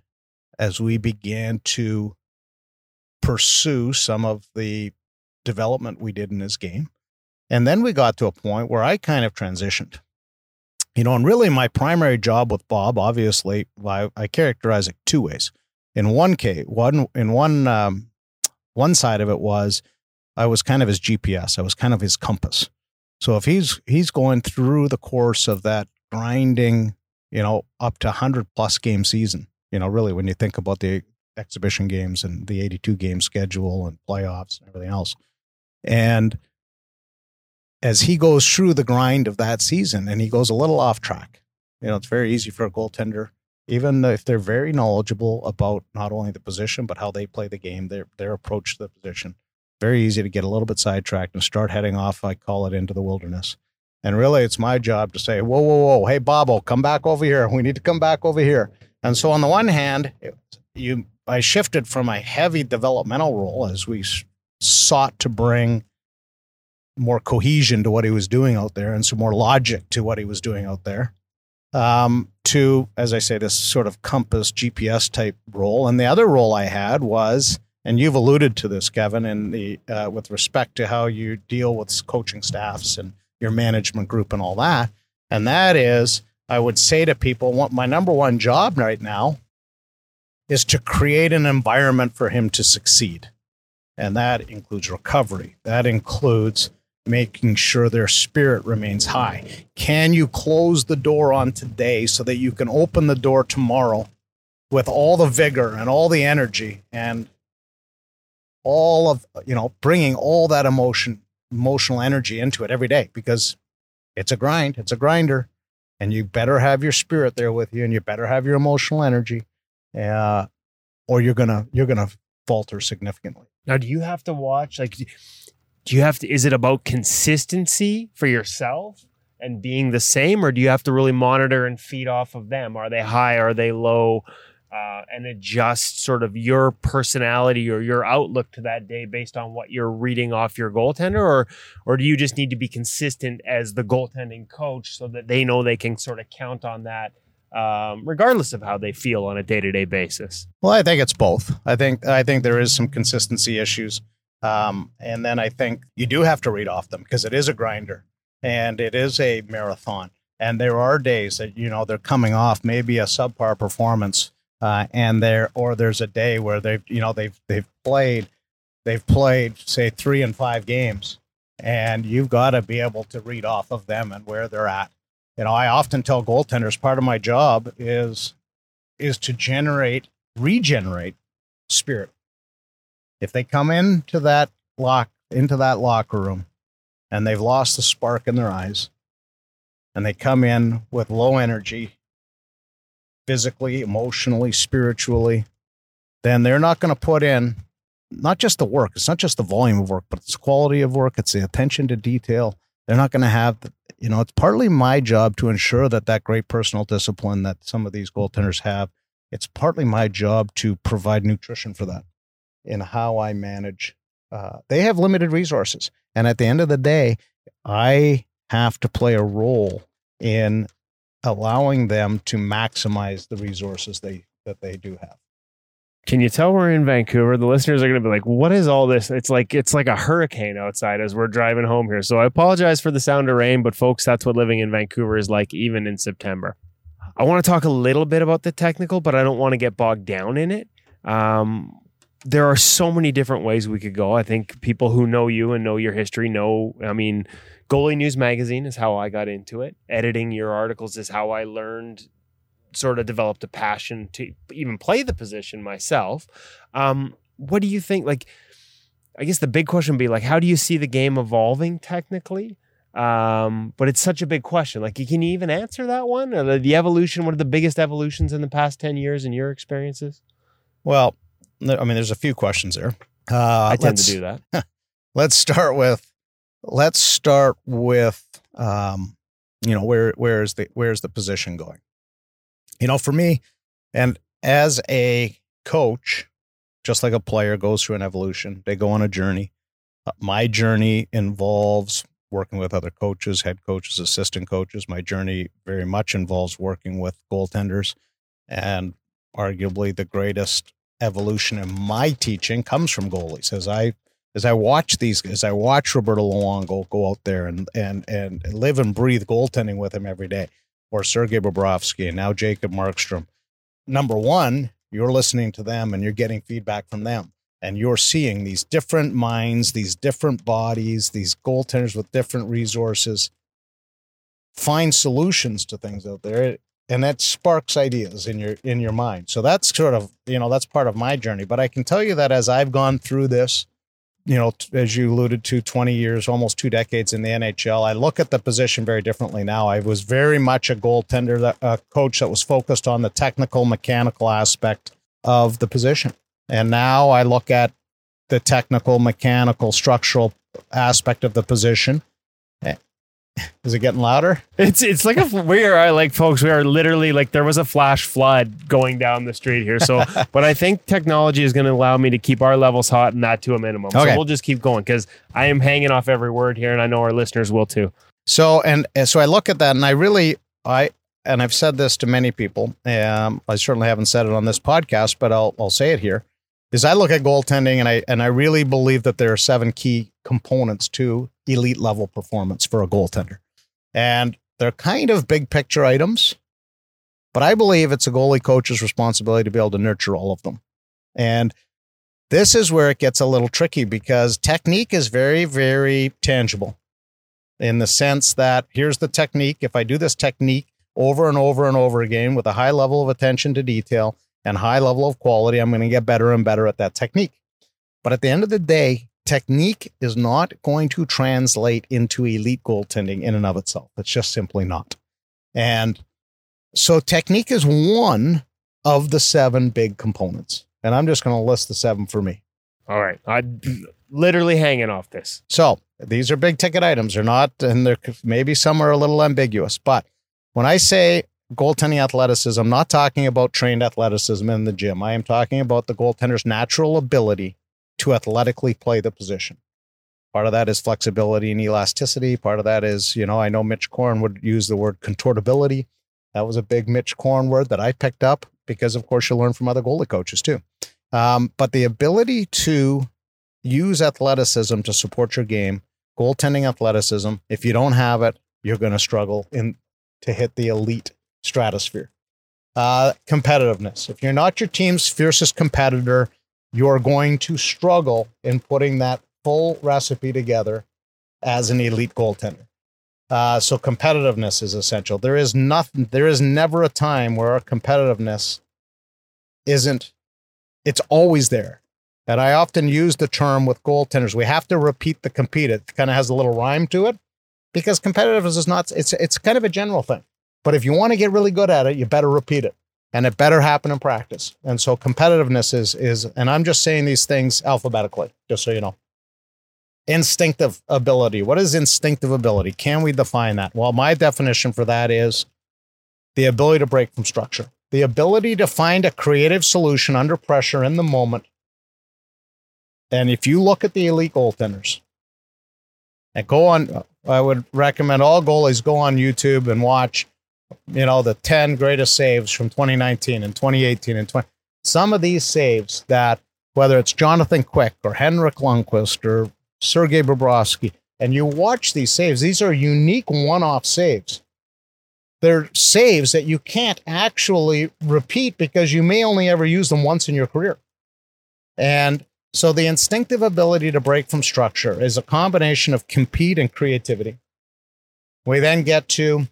as we began to pursue some of the development we did in his game. And then we got to a point where I kind of transitioned. You know, and really my primary job with Bob, obviously, I, I characterize it two ways. In one case, one in one um, one side of it was I was kind of his GPS. I was kind of his compass. So if he's he's going through the course of that grinding you know, up to 100 plus game season. You know, really, when you think about the exhibition games and the 82 game schedule and playoffs and everything else. And as he goes through the grind of that season and he goes a little off track, you know, it's very easy for a goaltender, even if they're very knowledgeable about not only the position, but how they play the game, their, their approach to the position. Very easy to get a little bit sidetracked and start heading off, I call it, into the wilderness. And really, it's my job to say, whoa, whoa, whoa, hey, Bobo, come back over here. We need to come back over here. And so, on the one hand, you, I shifted from a heavy developmental role as we sought to bring more cohesion to what he was doing out there and some more logic to what he was doing out there. Um, to, as I say, this sort of compass GPS type role. And the other role I had was, and you've alluded to this, Kevin, in the uh, with respect to how you deal with coaching staffs and your management group and all that. And that is, I would say to people, what my number one job right now is to create an environment for him to succeed. And that includes recovery. That includes making sure their spirit remains high. Can you close the door on today so that you can open the door tomorrow with all the vigor and all the energy and all of, you know, bringing all that emotion emotional energy into it every day because it's a grind, it's a grinder, and you better have your spirit there with you, and you better have your emotional energy, uh, or you're gonna you're gonna falter significantly. Now, do you have to watch like? Do you have to? Is it about consistency for yourself? and being the same, or do you have to really monitor and feed off of them? Are they high? Are they low? Uh, and adjust sort of your personality or your outlook to that day based on what you're reading off your goaltender, or or do you just need to be consistent as the goaltending coach so that they know they can sort of count on that, um, regardless of how they feel on a day to day basis? Well, I think it's both. I think I think there is some consistency issues, um, and then I think you do have to read off them because it is a grinder and it is a marathon. And there are days that you know they're coming off maybe a subpar performance uh, and there or there's a day where they've you know they've they've played they've played say three and five games and you've got to be able to read off of them and where they're at. You know, I often tell goaltenders part of my job is is to generate, regenerate spirit. If they come into that lock into that locker room and they've lost the spark in their eyes and they come in with low energy physically, emotionally, spiritually, then they're not going to put in not just the work. It's not just the volume of work, but it's the quality of work. It's the attention to detail. They're not going to have, the, you know, it's partly my job to ensure that that great personal discipline that some of these goaltenders have. It's partly my job to provide nutrition for that in how I manage. Uh, they have limited resources, and at the end of the day, I have to play a role in allowing them to maximize the resources they that they do have. Can you tell we're in Vancouver? The listeners are going to be like, "What is all this?" It's like it's like a hurricane outside as we're driving home here. So I apologize for the sound of rain, but folks, that's what living in Vancouver is like even in September. I want to talk a little bit about the technical, but I don't want to get bogged down in it. Um, there are so many different ways we could go. I think people who know you and know your history know. I mean, Goalie News Magazine is how I got into it. Editing your articles is how I learned, sort of developed a passion to even play the position myself. Um, what do you think? Like, I guess the big question would be like, how do you see the game evolving technically? Um, but it's such a big question. Like, can you even answer that one? Or the, the evolution, one of the biggest evolutions in the past 10 years in your experiences? Well, I mean, there's a few questions there. Uh, I tend to do that. let's start with let's start with um, you know where where is the where's the position going? You know for me and as a coach just like a player goes through an evolution they go on a journey. Uh, my journey involves working with other coaches head coaches assistant coaches. My journey very much involves working with goaltenders. And arguably the greatest evolution in my teaching comes from goalies as i as I watch these, as I watch Roberto Luongo go out there and and and live and breathe goaltending with him every day, or Sergei Bobrovsky and now Jacob Markstrom. Number one, you're listening to them and you're getting feedback from them, and you're seeing these different minds, these different bodies, these goaltenders with different resources find solutions to things out there. And that sparks ideas in your in your mind. So that's sort of you know that's part of my journey. But i can tell you that as i've gone through this you know, as you alluded to, 20 years, almost two decades in the NHL. I look at the position very differently now. I was very much a goaltender, coach that was focused on the technical, mechanical aspect of the position. And now I look at the technical, mechanical, structural aspect of the position is it getting louder? It's it's like a we are like folks. We are literally like there was a flash flood going down the street here. So, but I think technology is going to allow me to keep our levels hot and that to a minimum. Okay. So we'll just keep going because I am hanging off every word here, and I know our listeners will too. So and so I look at that, and I really I and I've said this to many people. Um, I certainly haven't said it on this podcast, but I'll I'll say it here. Is I look at goaltending, and I and I really believe that there are seven key components to elite level performance for a goaltender. And they're kind of big picture items, but I believe it's a goalie coach's responsibility to be able to nurture all of them. And this is where it gets a little tricky because technique is very, very tangible in the sense that here's the technique. If I do this technique over and over and over again with a high level of attention to detail and high level of quality, I'm going to get better and better at that technique. But at the end of the day, technique is not going to translate into elite goaltending in and of itself. It's just simply not. And so technique is one of the seven big components. And I'm just going to list the seven for me. All right. I'm literally hanging off this. So these are big ticket items. They're not, and they're maybe some are a little ambiguous. But when I say goaltending athleticism, I'm not talking about trained athleticism in the gym. I am talking about the goaltender's natural ability to athletically play the position. Part of that is flexibility and elasticity. Part of that is, you know, I know Mitch Korn would use the word contortability. That was a big Mitch Korn word that I picked up because, of course, you learn from other goalie coaches too. Um, but the ability to use athleticism to support your game, goaltending athleticism, if you don't have it, you're going to struggle in to hit the elite stratosphere. Uh, competitiveness. If you're not your team's fiercest competitor, you're going to struggle in putting that full recipe together as an elite goaltender. Uh, so competitiveness is essential. There is nothing. There is never a time where our competitiveness isn't. It's always there. And I often use the term with goaltenders. We have to repeat the compete. It kind of has a little rhyme to it because competitiveness is not. It's it's kind of a general thing. But if you want to get really good at it, you better repeat it, and it better happen in practice. And so competitiveness is is. And I'm just saying these things alphabetically, just so you know instinctive ability. What is instinctive ability? Can we define that? Well, my definition for that is the ability to break from structure, the ability to find a creative solution under pressure in the moment. And if you look at the elite goaltenders, and go on, I would recommend all goalies go on YouTube and watch, you know, the 10 greatest saves from 2019 and 2018 and 20. Some of these saves that, whether it's Jonathan Quick or Henrik Lundqvist or Sergei Bobrovsky, and you watch these saves, these are unique one off saves. They're saves that you can't actually repeat because you may only ever use them once in your career. And so the instinctive ability to break from structure is a combination of compete and creativity. We then get to,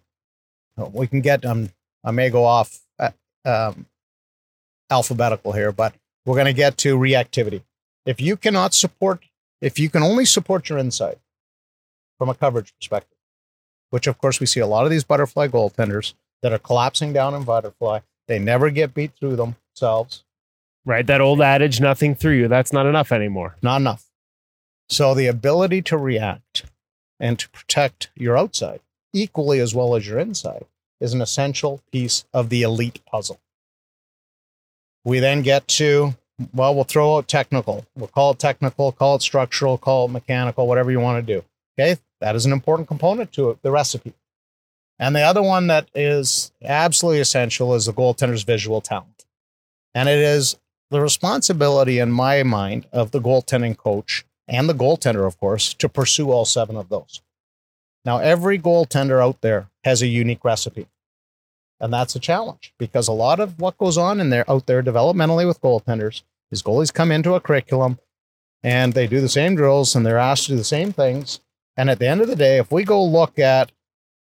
we can get, um, I may go off uh, um, alphabetical here, but we're going to get to reactivity. If you cannot support if you can only support your inside from a coverage perspective, which of course we see a lot of these butterfly goaltenders that are collapsing down in butterfly, they never get beat through themselves. Right. That old adage, nothing through you, that's not enough anymore. Not enough. So the ability to react and to protect your outside equally as well as your inside is an essential piece of the elite puzzle. We then get to well, we'll throw out technical. We'll call it technical, call it structural, call it mechanical, whatever you want to do. Okay. That is an important component to it, the recipe. And the other one that is absolutely essential is the goaltender's visual talent. And it is the responsibility, in my mind, of the goaltending coach and the goaltender, of course, to pursue all seven of those. Now, every goaltender out there has a unique recipe. And that's a challenge because a lot of what goes on in there out there developmentally with goaltenders is goalies come into a curriculum and they do the same drills and they're asked to do the same things. And at the end of the day, if we go look at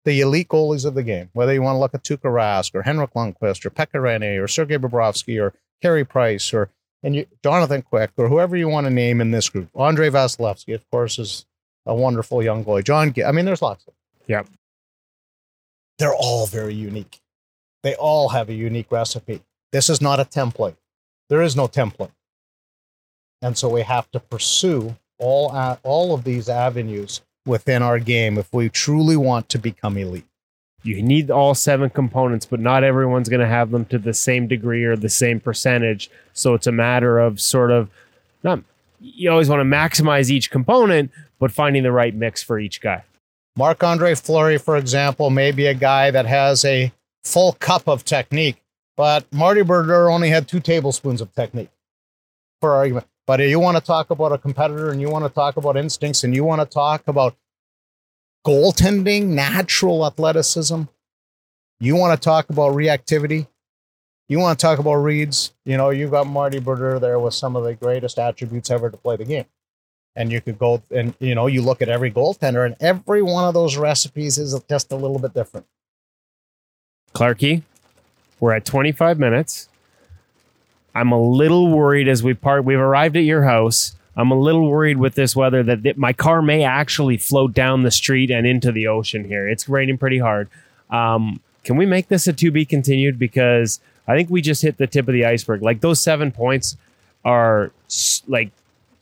the elite goalies of the game, whether you want to look at Tuukka Rask or Henrik Lundqvist or Pekka Rinne or Sergei Bobrovsky or Carey Price or and you, Jonathan Quick or whoever you want to name in this group, Andrei Vasilevskiy, of course, is a wonderful young boy, John, I mean, there's lots of them. Yeah. They're all very unique. They all have a unique recipe. This is not a template. There is no template. And so we have to pursue all, all of these avenues within our game if we truly want to become elite. You need all seven components, but not everyone's going to have them to the same degree or the same percentage. So it's a matter of sort of not you always want to maximize each component, but finding the right mix for each guy. Marc Andre Fleury, for example, may be a guy that has a full cup of technique. But Marty Brodeur only had two tablespoons of technique for argument. But you want to talk about a competitor and you want to talk about instincts and you want to talk about goaltending, natural athleticism. You want to talk about reactivity. You want to talk about reads. You know, you've got Marty Brodeur there with some of the greatest attributes ever to play the game. And you could go and, you know, you look at every goaltender and every one of those recipes is just a little bit different. Clarky, we're at 25 minutes. I'm a little worried as we part. We've arrived at your house. I'm a little worried with this weather that th- my car may actually float down the street and into the ocean here. It's raining pretty hard. Um, can we make this a to be continued? Because I think we just hit the tip of the iceberg. Like those seven points are like,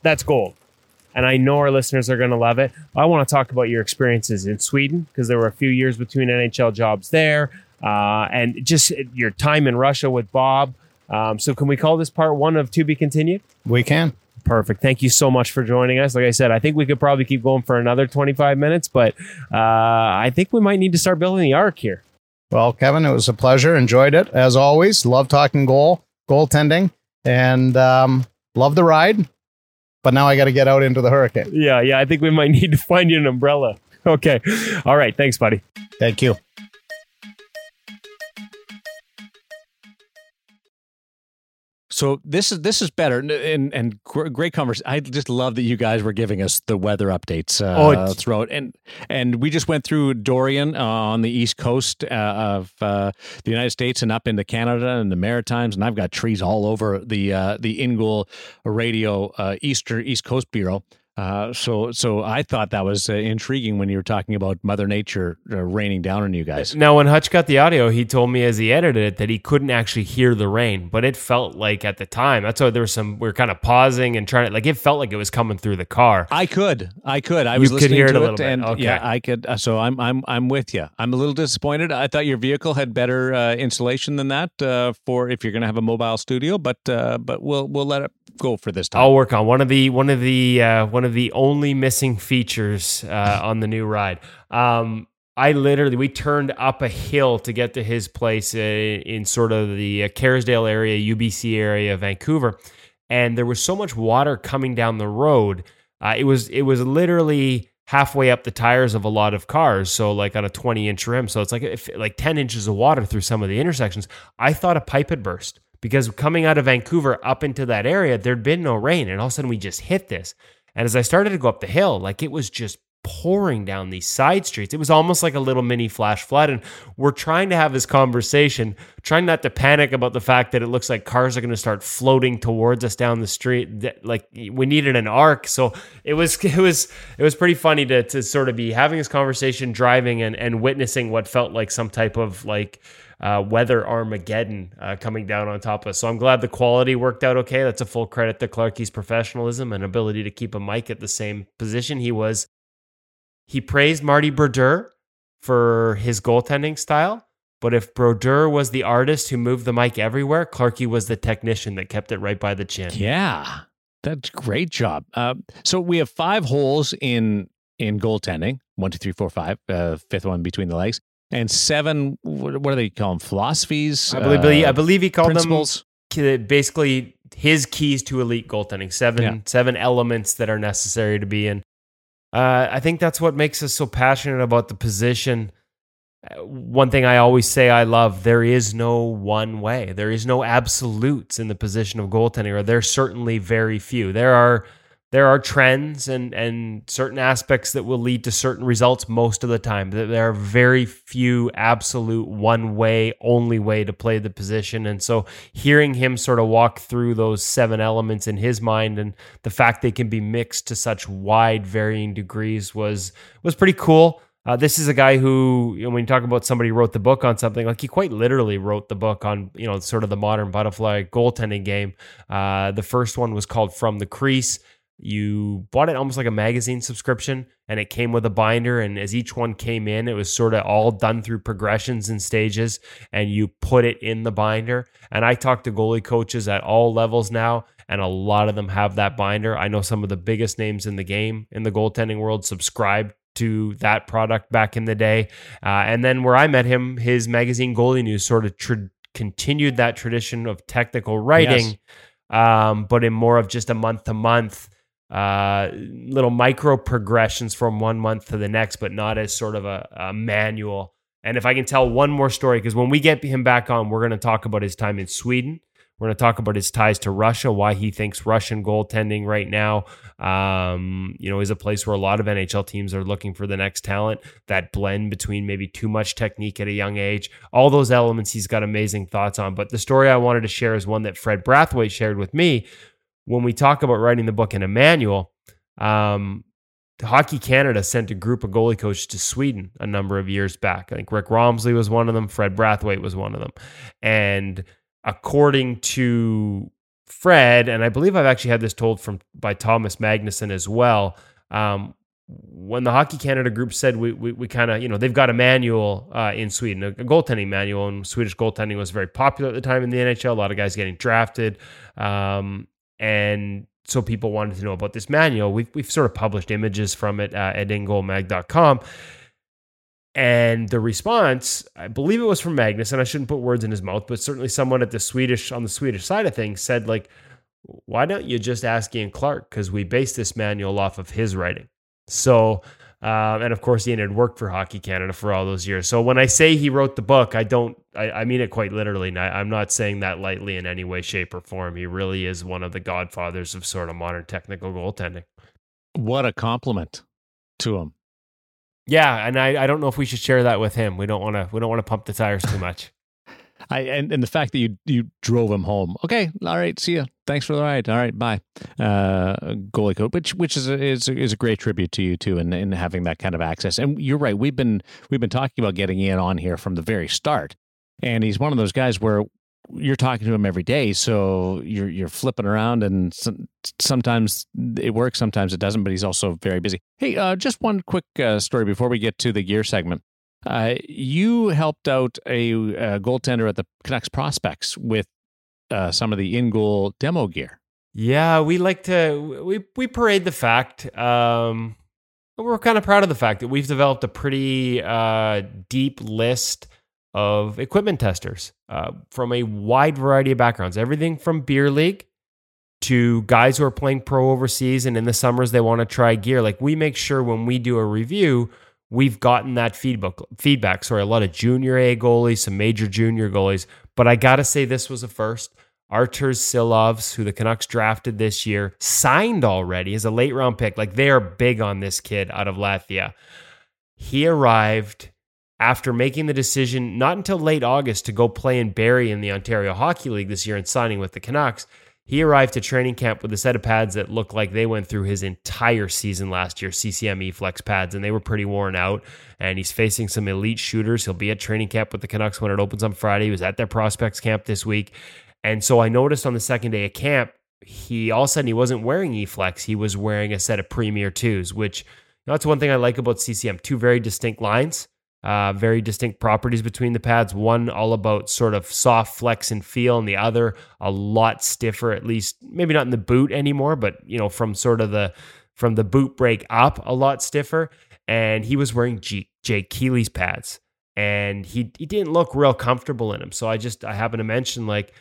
that's gold. And I know our listeners are going to love it. I want to talk about your experiences in Sweden because there were a few years between NHL jobs there uh, and just your time in Russia with Bob. Um, so, can we call this part one of To Be Continued? We can. Perfect. Thank you so much for joining us. Like I said, I think we could probably keep going for another 25 minutes, but uh, I think we might need to start building the ark here. Well, Kevin, it was a pleasure. Enjoyed it as always. Love talking goal, goaltending, and um, love the ride. But now I got to get out into the hurricane. Yeah, yeah. I think we might need to find you an umbrella. Okay. All right. Thanks, buddy. Thank you. So this is this is better and and, great conversation. I just love that you guys were giving us the weather updates uh, oh, throughout, and and we just went through Dorian uh, on the east coast uh, of uh, the United States and up into Canada and the Maritimes, and I've got trees all over the uh, the InGoal Radio uh, Easter East Coast Bureau. Uh, so, so I thought that was uh, intriguing when you were talking about Mother Nature uh, raining down on you guys. Now, when Hutch got the audio, he told me as he edited it that he couldn't actually hear the rain, but it felt like at the time. That's why there was some. We are kind of pausing and trying to like. It felt like it was coming through the car. I could, I could. I was you listening could hear to it a little it, and bit. Okay. yeah, I could. Uh, so I'm, I'm, I'm with you. I'm a little disappointed. I thought your vehicle had better uh, insulation than that uh, for if you're going to have a mobile studio, but but we'll we'll let it go for this time. I'll work on one of the one of the one of the only missing features uh, on the new ride. Um, I literally we turned up a hill to get to his place uh, in sort of the uh, Kerrisdale area, UBC area of Vancouver, and there was so much water coming down the road. Uh, it was it was literally halfway up the tires of a lot of cars. So like on a 20 inch rim, so it's like if, like 10 inches of water through some of the intersections. I thought a pipe had burst because coming out of Vancouver up into that area, there'd been no rain, and all of a sudden we just hit this. And as I started to go up the hill, like it was just pouring down these side streets. It was almost like a little mini flash flood. And we're trying to have this conversation, trying not to panic about the fact that it looks like cars are going to start floating towards us down the street. Like we needed an ark. So it was, it was, it was pretty funny to, to sort of be having this conversation, driving and, and witnessing what felt like some type of like, uh, weather Armageddon uh, coming down on top of us. So I'm glad the quality worked out okay. That's a full credit to Clarky's professionalism and ability to keep a mic at the same position he was. He praised Marty Brodeur for his goaltending style. But if Brodeur was the artist who moved the mic everywhere, Clarky was the technician that kept it right by the chin. Yeah, that's great job. Uh, so we have five holes in in goaltending: one, two, three, four, five. Uh, fifth one between the legs and seven. What, do they call them? Philosophies. I believe. Uh, I believe he called principles. them basically his keys to elite goaltending. Seven yeah. seven elements that are necessary to be in. Uh, I think that's what makes us so passionate about the position. Uh, one thing I always say I love there is no one way. There is no absolutes in the position of goaltending, or there's certainly very few. There are there are trends and and certain aspects that will lead to certain results most of the time. There are very few absolute one way, only way to play the position. And so hearing him sort of walk through those seven elements in his mind and the fact they can be mixed to such wide varying degrees was was pretty cool. Uh, this is a guy who, you know, when you talk about somebody who wrote the book on something, like he quite literally wrote the book on, you know, sort of the modern butterfly goaltending game. Uh, the first one was called From the Crease. You bought it almost like a magazine subscription, and it came with a binder. And as each one came in, it was sort of all done through progressions and stages, and you put it in the binder. And I talk to goalie coaches at all levels now, and a lot of them have that binder. I know some of the biggest names in the game in the goaltending world subscribe to that product back in the day. Uh, and then where I met him, his magazine Goalie News sort of tra- continued that tradition of technical writing, yes. um, but in more of just a month to month uh, little micro progressions from one month to the next, but not as sort of a, a manual. And if I can tell one more story, because when we get him back on, we're going to talk about his time in Sweden. We're going to talk about his ties to Russia, why he thinks Russian goaltending right now, um, you know, is a place where a lot of NHL teams are looking for the next talent. That blend between maybe too much technique at a young age, all those elements, he's got amazing thoughts on. But the story I wanted to share is one that Fred Brathwaite shared with me, when we talk about writing the book in a manual, um, Hockey Canada sent a group of goalie coaches to Sweden a number of years back. I think Rick Wamsley was one of them, Fred Brathwaite was one of them. And according to Fred, and I believe I've actually had this told from by Thomas Magnuson as well. Um, when the Hockey Canada group said we we, we kind of you know they've got a manual uh, in Sweden, a, a, goaltending manual, and Swedish goaltending was very popular at the time in the NHL. A lot of guys getting drafted, um, and so people wanted to know about this manual. We've, we've sort of published images from it uh, at ingoalmag.com. And the response, I believe it was from Magnus, and I shouldn't put words in his mouth, but certainly someone at the Swedish on the Swedish side of things said, like, why don't you just ask Ian Clark? Because we based this manual off of his writing. So Um, and of course, Ian had worked for Hockey Canada for all those years. So when I say he wrote the book, I don't, I, I mean it quite literally. I, I'm not saying that lightly in any way, shape, or form. He really is one of the godfathers of sort of modern technical goaltending. What a compliment to him. Yeah, and I, I don't know if we should share that with him. We don't want to we don't want to pump the tires too much. I and, and the fact that you you drove him home. Okay, all right, see you. Thanks for the ride. All right, bye. Uh, goalie coach, which which is a, is a, is a great tribute to you too, and in, in having that kind of access. And you're right. We've been we've been talking about getting Ian on here from the very start, and he's one of those guys where you're talking to him every day, so you're you're flipping around, and some, sometimes it works, sometimes it doesn't. But he's also very busy. Hey, uh, just one quick uh, story before we get to the gear segment. Uh, you helped out a, a, goaltender at the Canucks Prospects with uh, some of the in-goal demo gear. Yeah, we like to we we parade the fact. Um, we're kind of proud of the fact that we've developed a pretty uh, deep list of equipment testers uh, from a wide variety of backgrounds, everything from beer league to guys who are playing pro overseas and in the summers they want to try gear. Like we make sure when we do a review we've gotten that feedback feedback sorry a lot of junior a goalies some major junior goalies. But i gotta say this was a first. Arturs silovs who the canucks drafted this year signed already as a late round pick. Like they are big on this kid out of latvia. He arrived after making the decision not until late august to go play in barrie in the ontario hockey league this year and signing with the canucks he arrived to training camp with a set of pads that looked like they went through his entire season last year, CCM Flex pads, and they were pretty worn out. And he's facing some elite shooters. He'll be at training camp with the Canucks when it opens on Friday. He was at their prospects camp this week. And so I noticed on the second day of camp, he all of a sudden he wasn't wearing E-Flex. He was wearing a set of Premier 2s, which you know, that's one thing I like about CCM. Two very distinct lines. Uh, very distinct properties between the pads. One all about sort of soft flex and feel, and the other a lot stiffer, at least maybe not in the boot anymore, but you know from sort of the from the boot break up a lot stiffer. And he was wearing G- Jake Kielly's pads, and he he didn't look real comfortable in them. So I just I happen to mention like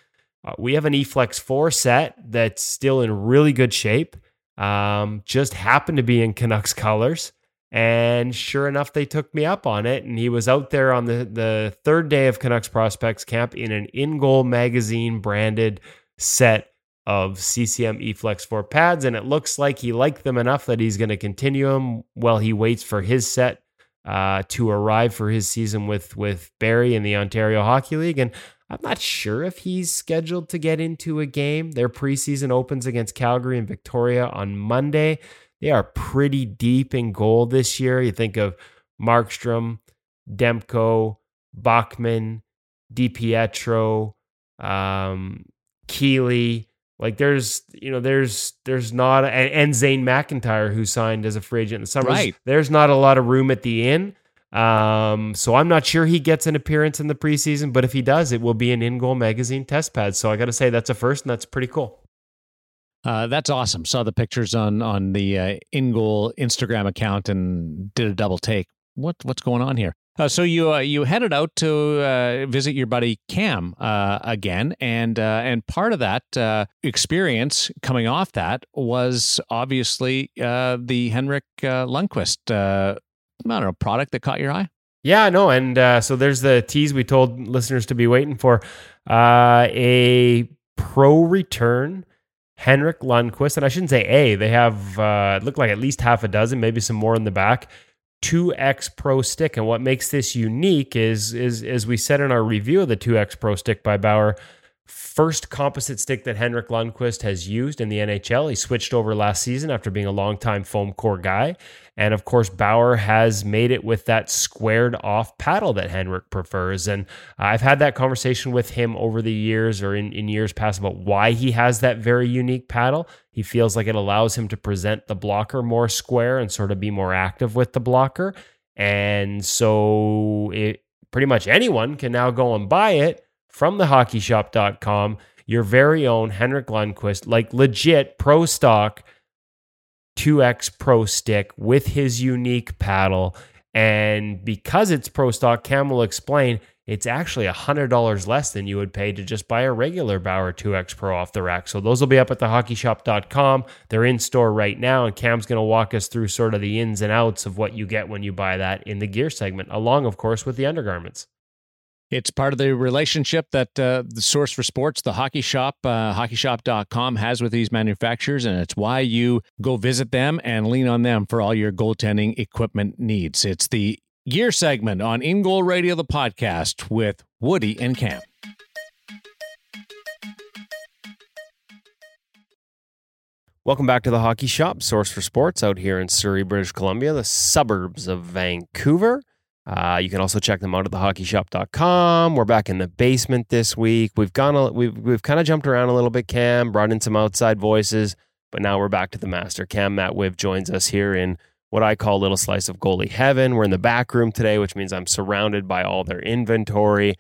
uh, we have an eFlex four set that's still in really good shape. Um, just happened to be in Canucks colors. And sure enough, they took me up on it. And he was out there on the, the third day of Canucks Prospects Camp in an in goal magazine branded set of CCM eFlex 4 pads. And it looks like he liked them enough that he's going to continue them while he waits for his set uh, to arrive for his season with, with Barrie in the Ontario Hockey League. And I'm not sure if he's scheduled to get into a game. Their preseason opens against Calgary and Victoria on Monday. They are pretty deep in goal this year. You think of Markstrom, Demko, Bachman, DiPietro, um, Kielly. Like there's, you know, there's there's not and, and Zane McIntyre who signed as a free agent in the summer. Right. There's not a lot of room at the inn. Um, so I'm not sure he gets an appearance in the preseason, but if he does, it will be an in-goal magazine test pad. So I got to say that's a first, and that's pretty cool. Uh, that's awesome. Saw the pictures on on the uh, Instagram account and did a double take. What what's going on here? Uh, so you uh, you headed out to uh, visit your buddy Cam uh, again, and uh, and part of that experience coming off that was obviously the Henrik Lundqvist I don't know product that caught your eye. Yeah, no, and so there's the tease we told listeners to be waiting for a pro return Henrik Lundqvist, and I shouldn't say a. They have uh, it looked like at least half a dozen, maybe some more in the back. 2X Pro stick, and what makes this unique is is as we said in our review of the 2X Pro stick by Bauer, first composite stick that Henrik Lundqvist has used in the NHL. He switched over last season after being a longtime foam core guy. And of course, Bauer has made it with that squared off paddle that Henrik prefers. And I've had that conversation with him over the years or in, in years past about why he has that very unique paddle. He feels like it allows him to present the blocker more square and sort of be more active with the blocker. And so it pretty much anyone can now go and buy it from thehockeyshop.com, your very own Henrik Lundqvist, like legit pro stock 2X Pro stick with his unique paddle. And because it's pro stock, Cam will explain it's actually $100 less than you would pay to just buy a regular Bauer 2X Pro off the rack. So those will be up at thehockeyshop.com. They're in store right now, and Cam's going to walk us through sort of the ins and outs of what you get when you buy that in the gear segment, along, of course, with the undergarments. It's part of the relationship that uh, the source for sports, the hockey shop, uh, hockeyshop.com has with these manufacturers. And it's why you go visit them and lean on them for all your goaltending equipment needs. It's the gear segment on In Goal Radio, the podcast with Woody and Cam. Welcome back to the Hockey Shop, source for sports out here in Surrey, British Columbia, the suburbs of Vancouver. Uh, you can also check them out at thehockeyshop.com. We're back in the basement this week. We've gone, a, we've we've kind of jumped around a little bit. Cam brought in some outside voices, but now we're back to the master. Cam Matt Wiv joins us here in what I call little slice of goalie heaven. We're in the back room today, which means I'm surrounded by all their inventory.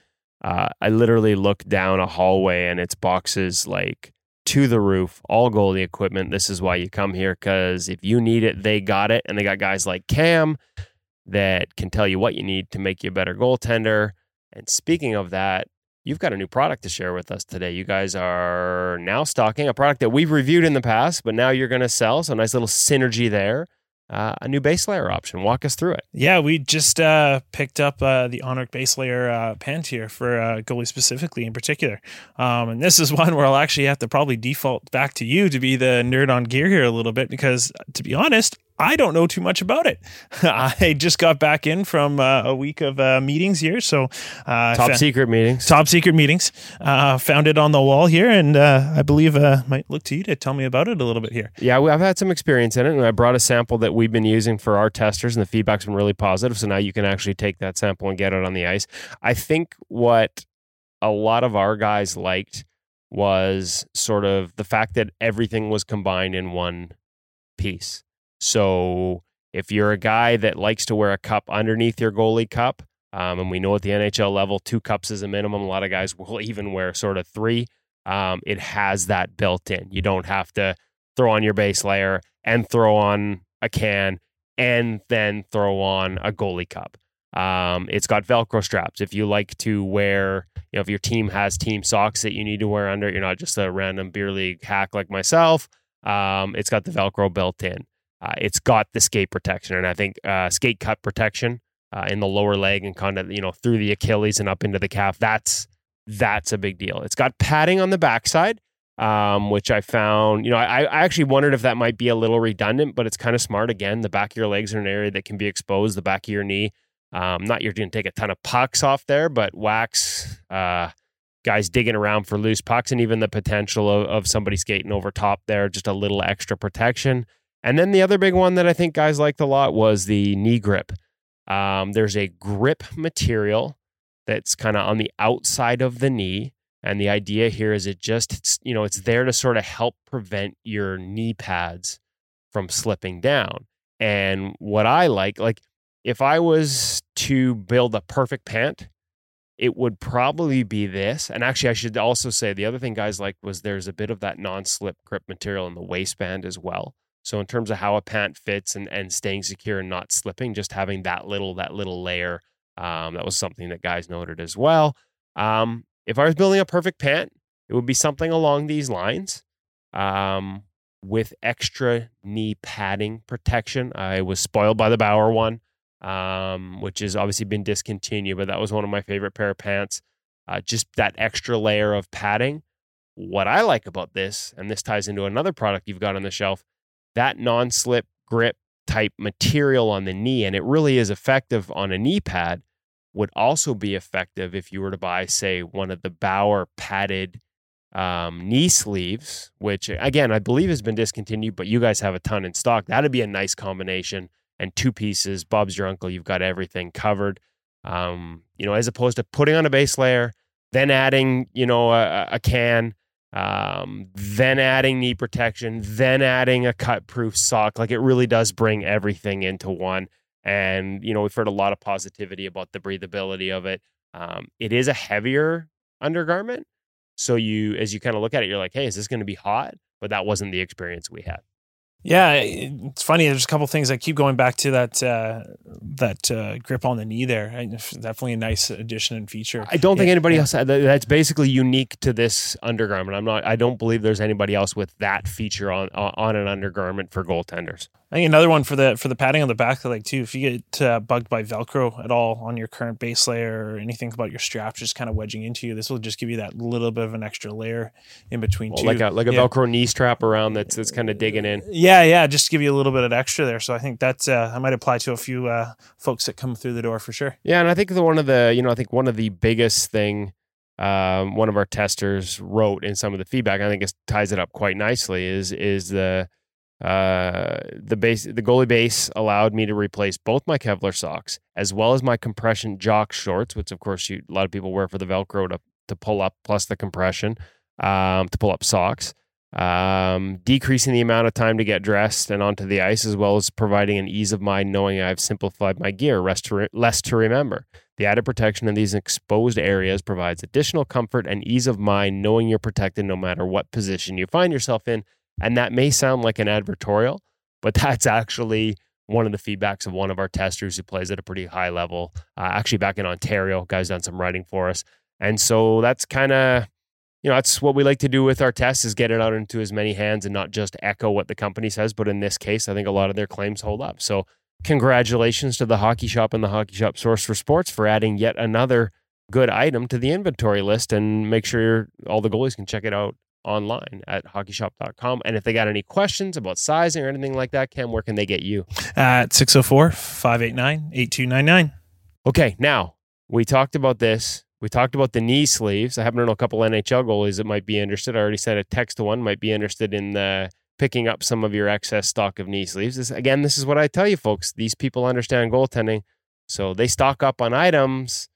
Uh, I literally look down a hallway and it's boxes like to the roof, all goalie equipment. This is why you come here because if you need it, they got it, and they got guys like Cam that can tell you what you need to make you a better goaltender. And speaking of that, you've got a new product to share with us today. You guys are now stocking a product that we've reviewed in the past, but now you're going to sell. So, nice little synergy there. Uh, a new base layer option. Walk us through it. Yeah, we just uh, picked up uh, the Onric base layer uh, pant here for uh, goalie specifically in particular. Um, and this is one where I'll actually have to probably default back to you to be the nerd on gear here a little bit because, to be honest, I don't know too much about it. I just got back in from uh, a week of uh, meetings here, so uh, top fa- secret meetings. Top secret meetings. Uh, found it on the wall here, and uh, I believe uh, might look to you to tell me about it a little bit here. Yeah, I've had some experience in it, and I brought a sample that we've been using for our testers, and the feedback's been really positive. So now you can actually take that sample and get it on the ice. I think what a lot of our guys liked was sort of the fact that everything was combined in one piece. So if you're a guy that likes to wear a cup underneath your goalie cup, um, and we know at the NHL level, two cups is a minimum. A lot of guys will even wear sort of three. Um, it has that built in. You don't have to throw on your base layer and throw on a can and then throw on a goalie cup. Um, it's got Velcro straps. If you like to wear, you know, if your team has team socks that you need to wear under, you're not just a random beer league hack like myself. Um, it's got the Velcro built in. Uh, it's got the skate protection, and I think uh, skate cut protection uh, in the lower leg and kind of you know through the Achilles and up into the calf. That's that's a big deal. It's got padding on the backside, um, which I found. You know, I, I actually wondered if that might be a little redundant, but it's kind of smart. Again, the back of your legs are an area that can be exposed. The back of your knee. Um, not you're going to take a ton of pucks off there, but whacks uh, guys digging around for loose pucks and even the potential of, of somebody skating over top there, just a little extra protection. And then the other big one that I think guys liked a lot was the knee grip. Um, there's a grip material that's kind of on the outside of the knee. And the idea here is it just, you know, it's there to sort of help prevent your knee pads from slipping down. And what I like, like if I was to build a perfect pant, it would probably be this. And actually, I should also say the other thing guys like was there's a bit of that non slip grip material in the waistband as well. So in terms of how a pant fits and, and staying secure and not slipping, just having that little that little layer, um, that was something that guys noted as well. Um, if I was building a perfect pant, it would be something along these lines, um, with extra knee padding protection. I was spoiled by the Bauer one, um, which has obviously been discontinued, but that was one of my favorite pair of pants. Uh, just that extra layer of padding. What I like about this, and this ties into another product you've got on the shelf, that non slip grip type material on the knee, and it really is effective on a knee pad, would also be effective if you were to buy, say, one of the Bauer padded um, knee sleeves, which again, I believe has been discontinued, but you guys have a ton in stock. That'd be a nice combination. And two pieces, Bob's your uncle, you've got everything covered. Um, you know, as opposed to putting on a base layer, then adding, you know, a, a can um, then adding knee protection, then adding a cut proof sock. Like it really does bring everything into one. And, you know, we've heard a lot of positivity about the breathability of it. Um, it is a heavier undergarment. So you, as you kind of look at it, you're like, hey, is this going to be hot? But that wasn't the experience we had. Yeah, it's funny. There's a couple things I keep going back to that uh, that uh, grip on the knee there. Definitely a nice addition and feature. I don't think yeah, anybody yeah. else that's basically unique to this undergarment. I'm not. I don't believe there's anybody else with that feature on on an undergarment for goaltenders. I think another one for the for the padding on the back leg too. If you get uh, bugged by Velcro at all on your current base layer or anything about your straps just kind of wedging into you, this will just give you that little bit of an extra layer in between well, Like a like a yeah. Velcro knee strap around that's that's kind of digging in. Yeah, yeah, just to give you a little bit of extra there. So I think that's uh, I might apply to a few uh, folks that come through the door for sure. Yeah, and I think the one of the you know I think one of the biggest thing um, one of our testers wrote in some of the feedback. I think it ties it up quite nicely. Is is the uh, the base, the goalie base allowed me to replace both my Kevlar socks as well as my compression jock shorts, which of course you, a lot of people wear for the Velcro to, to pull up, plus the compression um, to pull up socks. Um, decreasing the amount of time to get dressed and onto the ice, as well as providing an ease of mind knowing I've simplified my gear, to, re- less to remember. The added protection in these exposed areas provides additional comfort and ease of mind knowing you're protected no matter what position you find yourself in and that may sound like an advertorial, but that's actually one of the feedbacks of one of our testers who plays at a pretty high level. Uh, actually, back in Ontario, guy's done some writing for us, and so that's kind of you know that's what we like to do with our tests is get it out into as many hands and not just echo what the company says. But in this case, I think a lot of their claims hold up. So congratulations to the Hockey Shop and the Hockey Shop Source for Sports for adding yet another good item to the inventory list, and make sure all the goalies can check it out online at hockeyshop.com. And if they got any questions about sizing or anything like that, Cam, where can they get you? At 604 589 8299. Okay, now we talked about this. We talked about the knee sleeves. I happen to know a couple NHL goalies that might be interested. I already said a text to one might be interested in the picking up some of your excess stock of knee sleeves. This, again, this is what I tell you, folks. These people understand goaltending. So they stock up on items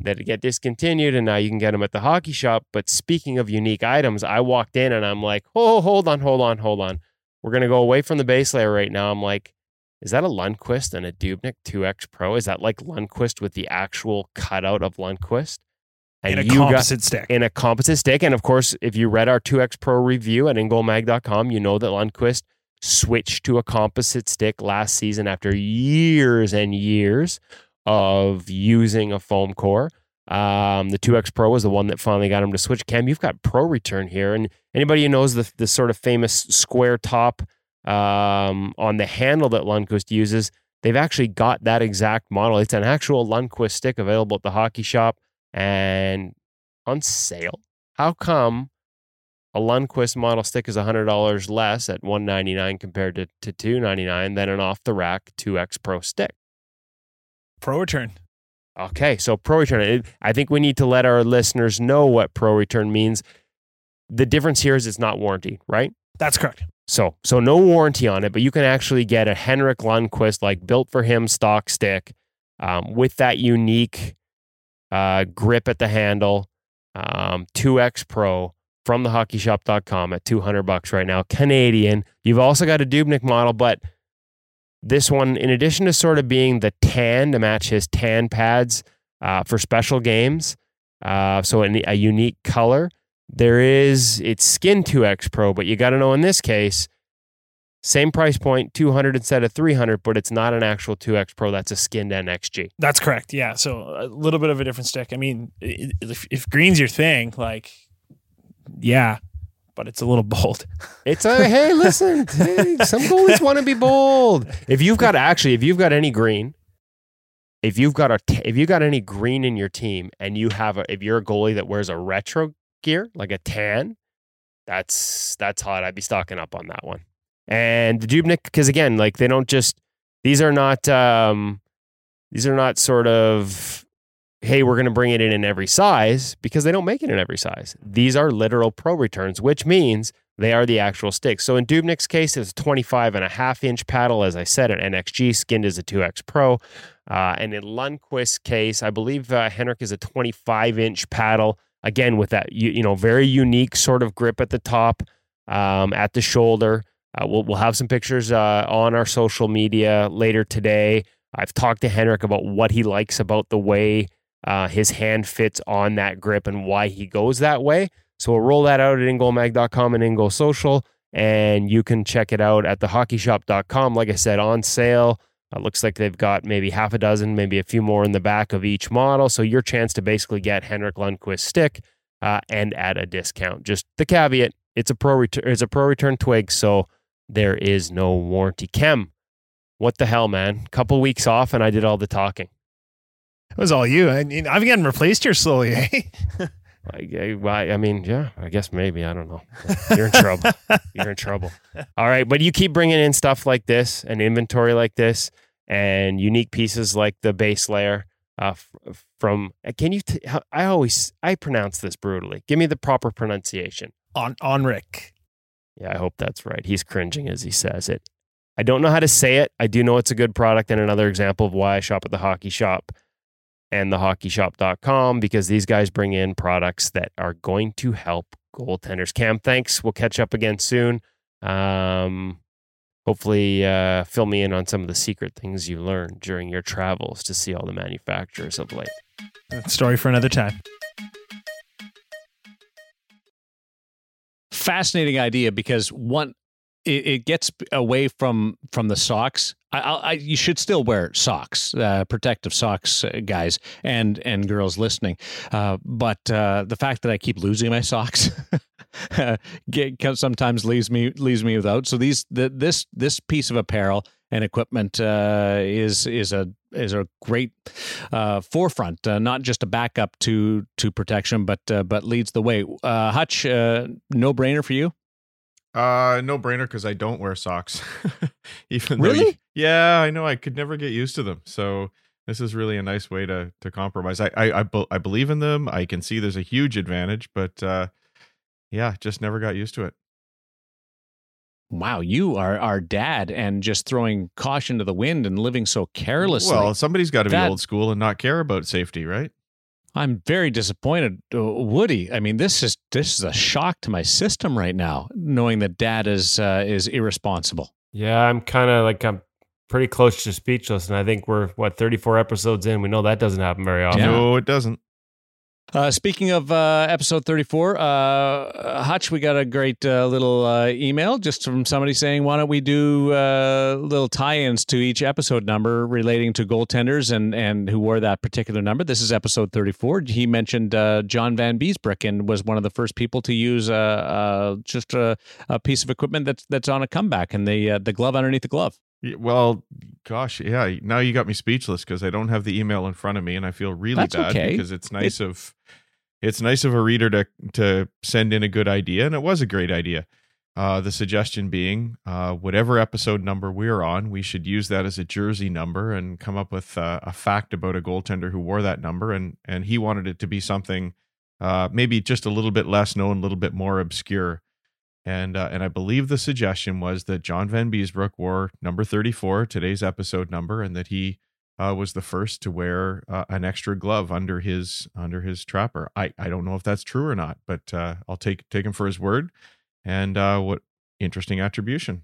that get discontinued and now you can get them at the hockey shop. But speaking of unique items, I walked in and I'm like, oh, hold on, hold on, hold on. We're going to go away from the base layer right now. I'm like, is that a Lundqvist and a Dubnyk 2X Pro? Is that like Lundqvist with the actual cutout of Lundqvist? And in a composite stick. In a composite stick. And of course, if you read our 2X Pro review at ingoalmag.com, you know that Lundqvist switched to a composite stick last season after years and years of using a foam core. Um, the 2X Pro was the one that finally got him to switch. Cam, you've got Pro Return here, and anybody who knows the the sort of famous square top um, on the handle that Lundqvist uses, they've actually got that exact model. It's an actual Lundqvist stick available at the hockey shop and on sale. How come a Lundqvist model stick is $100 less at 199 compared to, to 299 than an off the rack 2X Pro stick? Pro return. Okay, so pro return. I think we need to let our listeners know what pro return means. The difference here is it's not warranty, right? That's correct. So, so no warranty on it, but you can actually get a Henrik Lundqvist like built for him stock stick um, with that unique uh, grip at the handle, um, 2X Pro from thehockeyshop.com at 200 bucks right now, Canadian. You've also got a Dubnyk model, but this one, in addition to sort of being the tan to match his tan pads uh, for special games, uh, so a, a unique color, there is it's skin 2X Pro, but you got to know in this case, same price point, 200 instead of 300, but it's not an actual 2X Pro. That's a skinned NXG. That's correct. Yeah. So a little bit of a different stick. I mean, if, if green's your thing, like, yeah, but it's a little bold. It's a hey, listen, hey, some goalies want to be bold. If you've got actually, if you've got any green, if you've got a if you've got any green in your team, and you have a if you're a goalie that wears a retro gear like a tan, that's that's hot. I'd be stocking up on that one. And the Dubnyk, because again, like they don't just these are not um these are not sort of hey, we're going to bring it in in every size because they don't make it in every size. These are literal pro returns, which means they are the actual sticks. So in Dubnyk's case, it's a 25 and a half inch paddle, as I said, an NXG skinned as a 2X Pro. Uh, and in Lundqvist's case, I believe uh, Henrik is a 25 inch paddle, again, with that, you, you, know, very unique sort of grip at the top, um, at the shoulder. Uh, we'll, we'll have some pictures uh, on our social media later today. I've talked to Henrik about what he likes about the way uh, his hand fits on that grip and why he goes that way. So we'll roll that out at ingoalmag.com and Ingoal Social. and you can check it out at thehockeyshop.com. Like I said, on sale. It looks like they've got maybe half a dozen, maybe a few more in the back of each model. So your chance to basically get Henrik Lundqvist stick uh, and at a discount. Just the caveat: it's a pro return. It's a pro return twig, so there is no warranty. Cam, what the hell, man? Couple weeks off, and I did all the talking. It was all you. I mean, I'm getting replaced here slowly, eh? I, I, I mean, yeah, I guess maybe. I don't know. You're in trouble. You're in trouble. All right. But you keep bringing in stuff like this and inventory like this and unique pieces like the base layer uh, from, uh, can you, t- I always, I pronounce this brutally. Give me the proper pronunciation. On on Rick. Yeah, I hope that's right. He's cringing as he says it. I don't know how to say it. I do know it's a good product and another example of why I shop at the hockey shop and thehockeyshop.com because these guys bring in products that are going to help goaltenders. Cam, thanks. We'll catch up again soon. Um, hopefully, uh, fill me in on some of the secret things you learned during your travels to see all the manufacturers of late. Story for another time. Fascinating idea because one, it, it gets away from from the socks. I, I, you should still wear socks, uh, protective socks, uh, guys and and girls listening. Uh, but uh, the fact that I keep losing my socks get, sometimes leaves me leaves me without. So these the, this this piece of apparel and equipment uh, is is a is a great uh, forefront, not just a backup to to protection, but but leads the way. Hutch, no brainer for you. Uh, no brainer because I don't wear socks. Even really, you, yeah, I know I could never get used to them. So this is really a nice way to to compromise. I I I, I believe in them. I can see there's a huge advantage, but uh, yeah, just never got used to it. Wow, you are our dad and just throwing caution to the wind and living so carelessly. Well, somebody's got to be That- old school and not care about safety, right? I'm very disappointed, uh, Woody. I mean, this is this is a shock to my system right now, knowing that Dad is uh, is irresponsible. Yeah, I'm kind of like, I'm pretty close to speechless. And I think we're, what, 34 episodes in. We know that doesn't happen very often. Yeah. No, it doesn't. Uh, speaking of uh, episode 34, uh, Hutch, we got a great uh, little uh, email just from somebody saying, why don't we do uh, little tie-ins to each episode number relating to goaltenders and, and who wore that particular number. This is episode 34. He mentioned John Vanbiesbrouck and was one of the first people to use just a, a piece of equipment that's that's on a comeback and the the glove underneath the glove. Well, gosh, yeah. Now you got me speechless because I don't have the email in front of me, and I feel really That's bad okay. because it's nice of it's nice of a reader to to send in a good idea, and it was a great idea. Uh, the suggestion being, uh, whatever episode number we're on, we should use that as a jersey number and come up with uh, a fact about a goaltender who wore that number, and and he wanted it to be something uh, maybe just a little bit less known, a little bit more obscure. And uh, and I believe the suggestion was that John Vanbiesbrouck wore number 34, today's episode number, and that he uh, was the first to wear uh, an extra glove under his under his trapper. I, I don't know if that's true or not, but uh, I'll take take him for his word. And uh, what interesting attribution.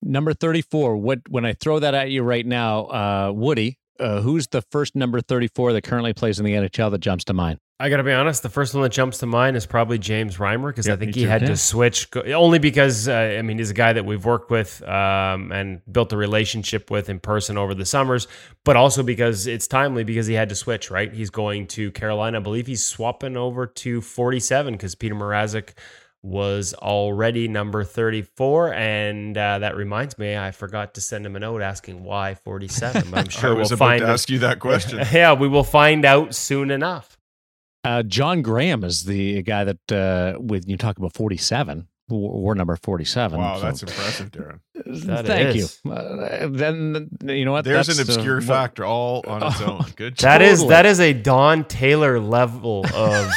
Number 34. What when I throw that at you right now, uh, Woody, uh, who's the first number 34 that currently plays in the NHL that jumps to mind? I got to be honest. The first one that jumps to mind is probably James Reimer because Yeah, I think he had to switch only because uh, I mean he's a guy that we've worked with um, and built a relationship with in person over the summers, but also because it's timely because he had to switch. Right, he's going to Carolina. I believe he's swapping over to forty seven because Petr Mrazek was already number 34 and uh, that reminds me i forgot to send him a note asking why 47 but i'm sure I we'll about find to out- ask you that question. yeah we will find out soon enough Uh, John Grahame is the guy that uh, with you talk about 47, war, war number 47. wow, So, that's impressive, Darren. That thank is. you. Uh, then you know what? There's an That's, obscure what- factor all on its Oh, own. Good That job. is Totally. that is a Don Taylor level of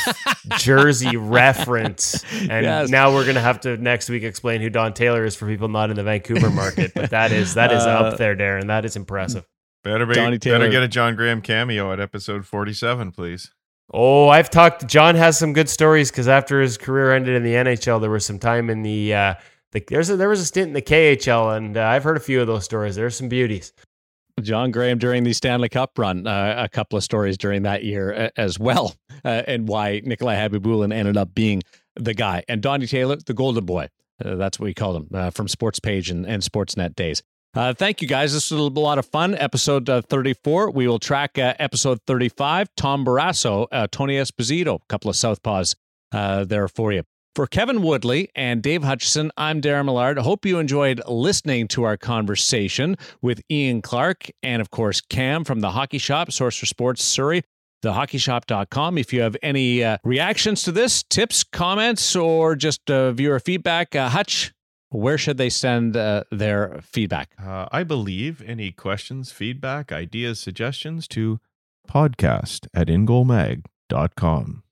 Jersey reference, and Yes. now we're gonna have to next week explain who Don Taylor is for people not in the Vancouver market. But that is that is Uh, up there, Darren. That is impressive. better be, better get a John Grahame cameo at episode 47, please. Oh, I've talked. John has some good stories because after his career ended in the NHL, there was some time in the. Uh, the there's a, there was a stint in the KHL, and uh, I've heard a few of those stories. There's some beauties. John Grahame during the Stanley Cup run, uh, a couple of stories during that year uh, as well, uh, and why Nikolai Khabibulin ended up being the guy, and Donnie Taylor, the golden boy. Uh, that's what we called him from Sports Page and, and Sportsnet days. Uh, thank you guys. This was a lot of fun. Episode uh, 34. We will track uh, episode 35. Tom Barrasso, uh, Tony Esposito, a couple of Southpaws uh, there for you. For Kevin Woodley and Dave Hutchison, I'm Darren Millard. Hope you enjoyed listening to our conversation with Ian Clark and, of course, Cam from the Hockey Shop, Source for Sports Surrey thehockeyshop.com. If you have any uh, reactions to this, tips, comments, or just viewer feedback, Hutch, where should they send uh, their feedback? Uh, I believe any questions, feedback, ideas, suggestions to podcast at ingoalmag.com.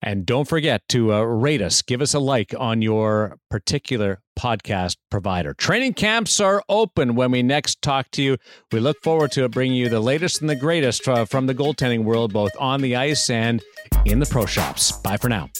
And don't forget to uh, rate us, give us a like on your particular podcast provider. Training camps are open when we next talk to you. We look forward to bringing you the latest and the greatest uh, from the goaltending world, both on the ice and in the pro shops. Bye for now.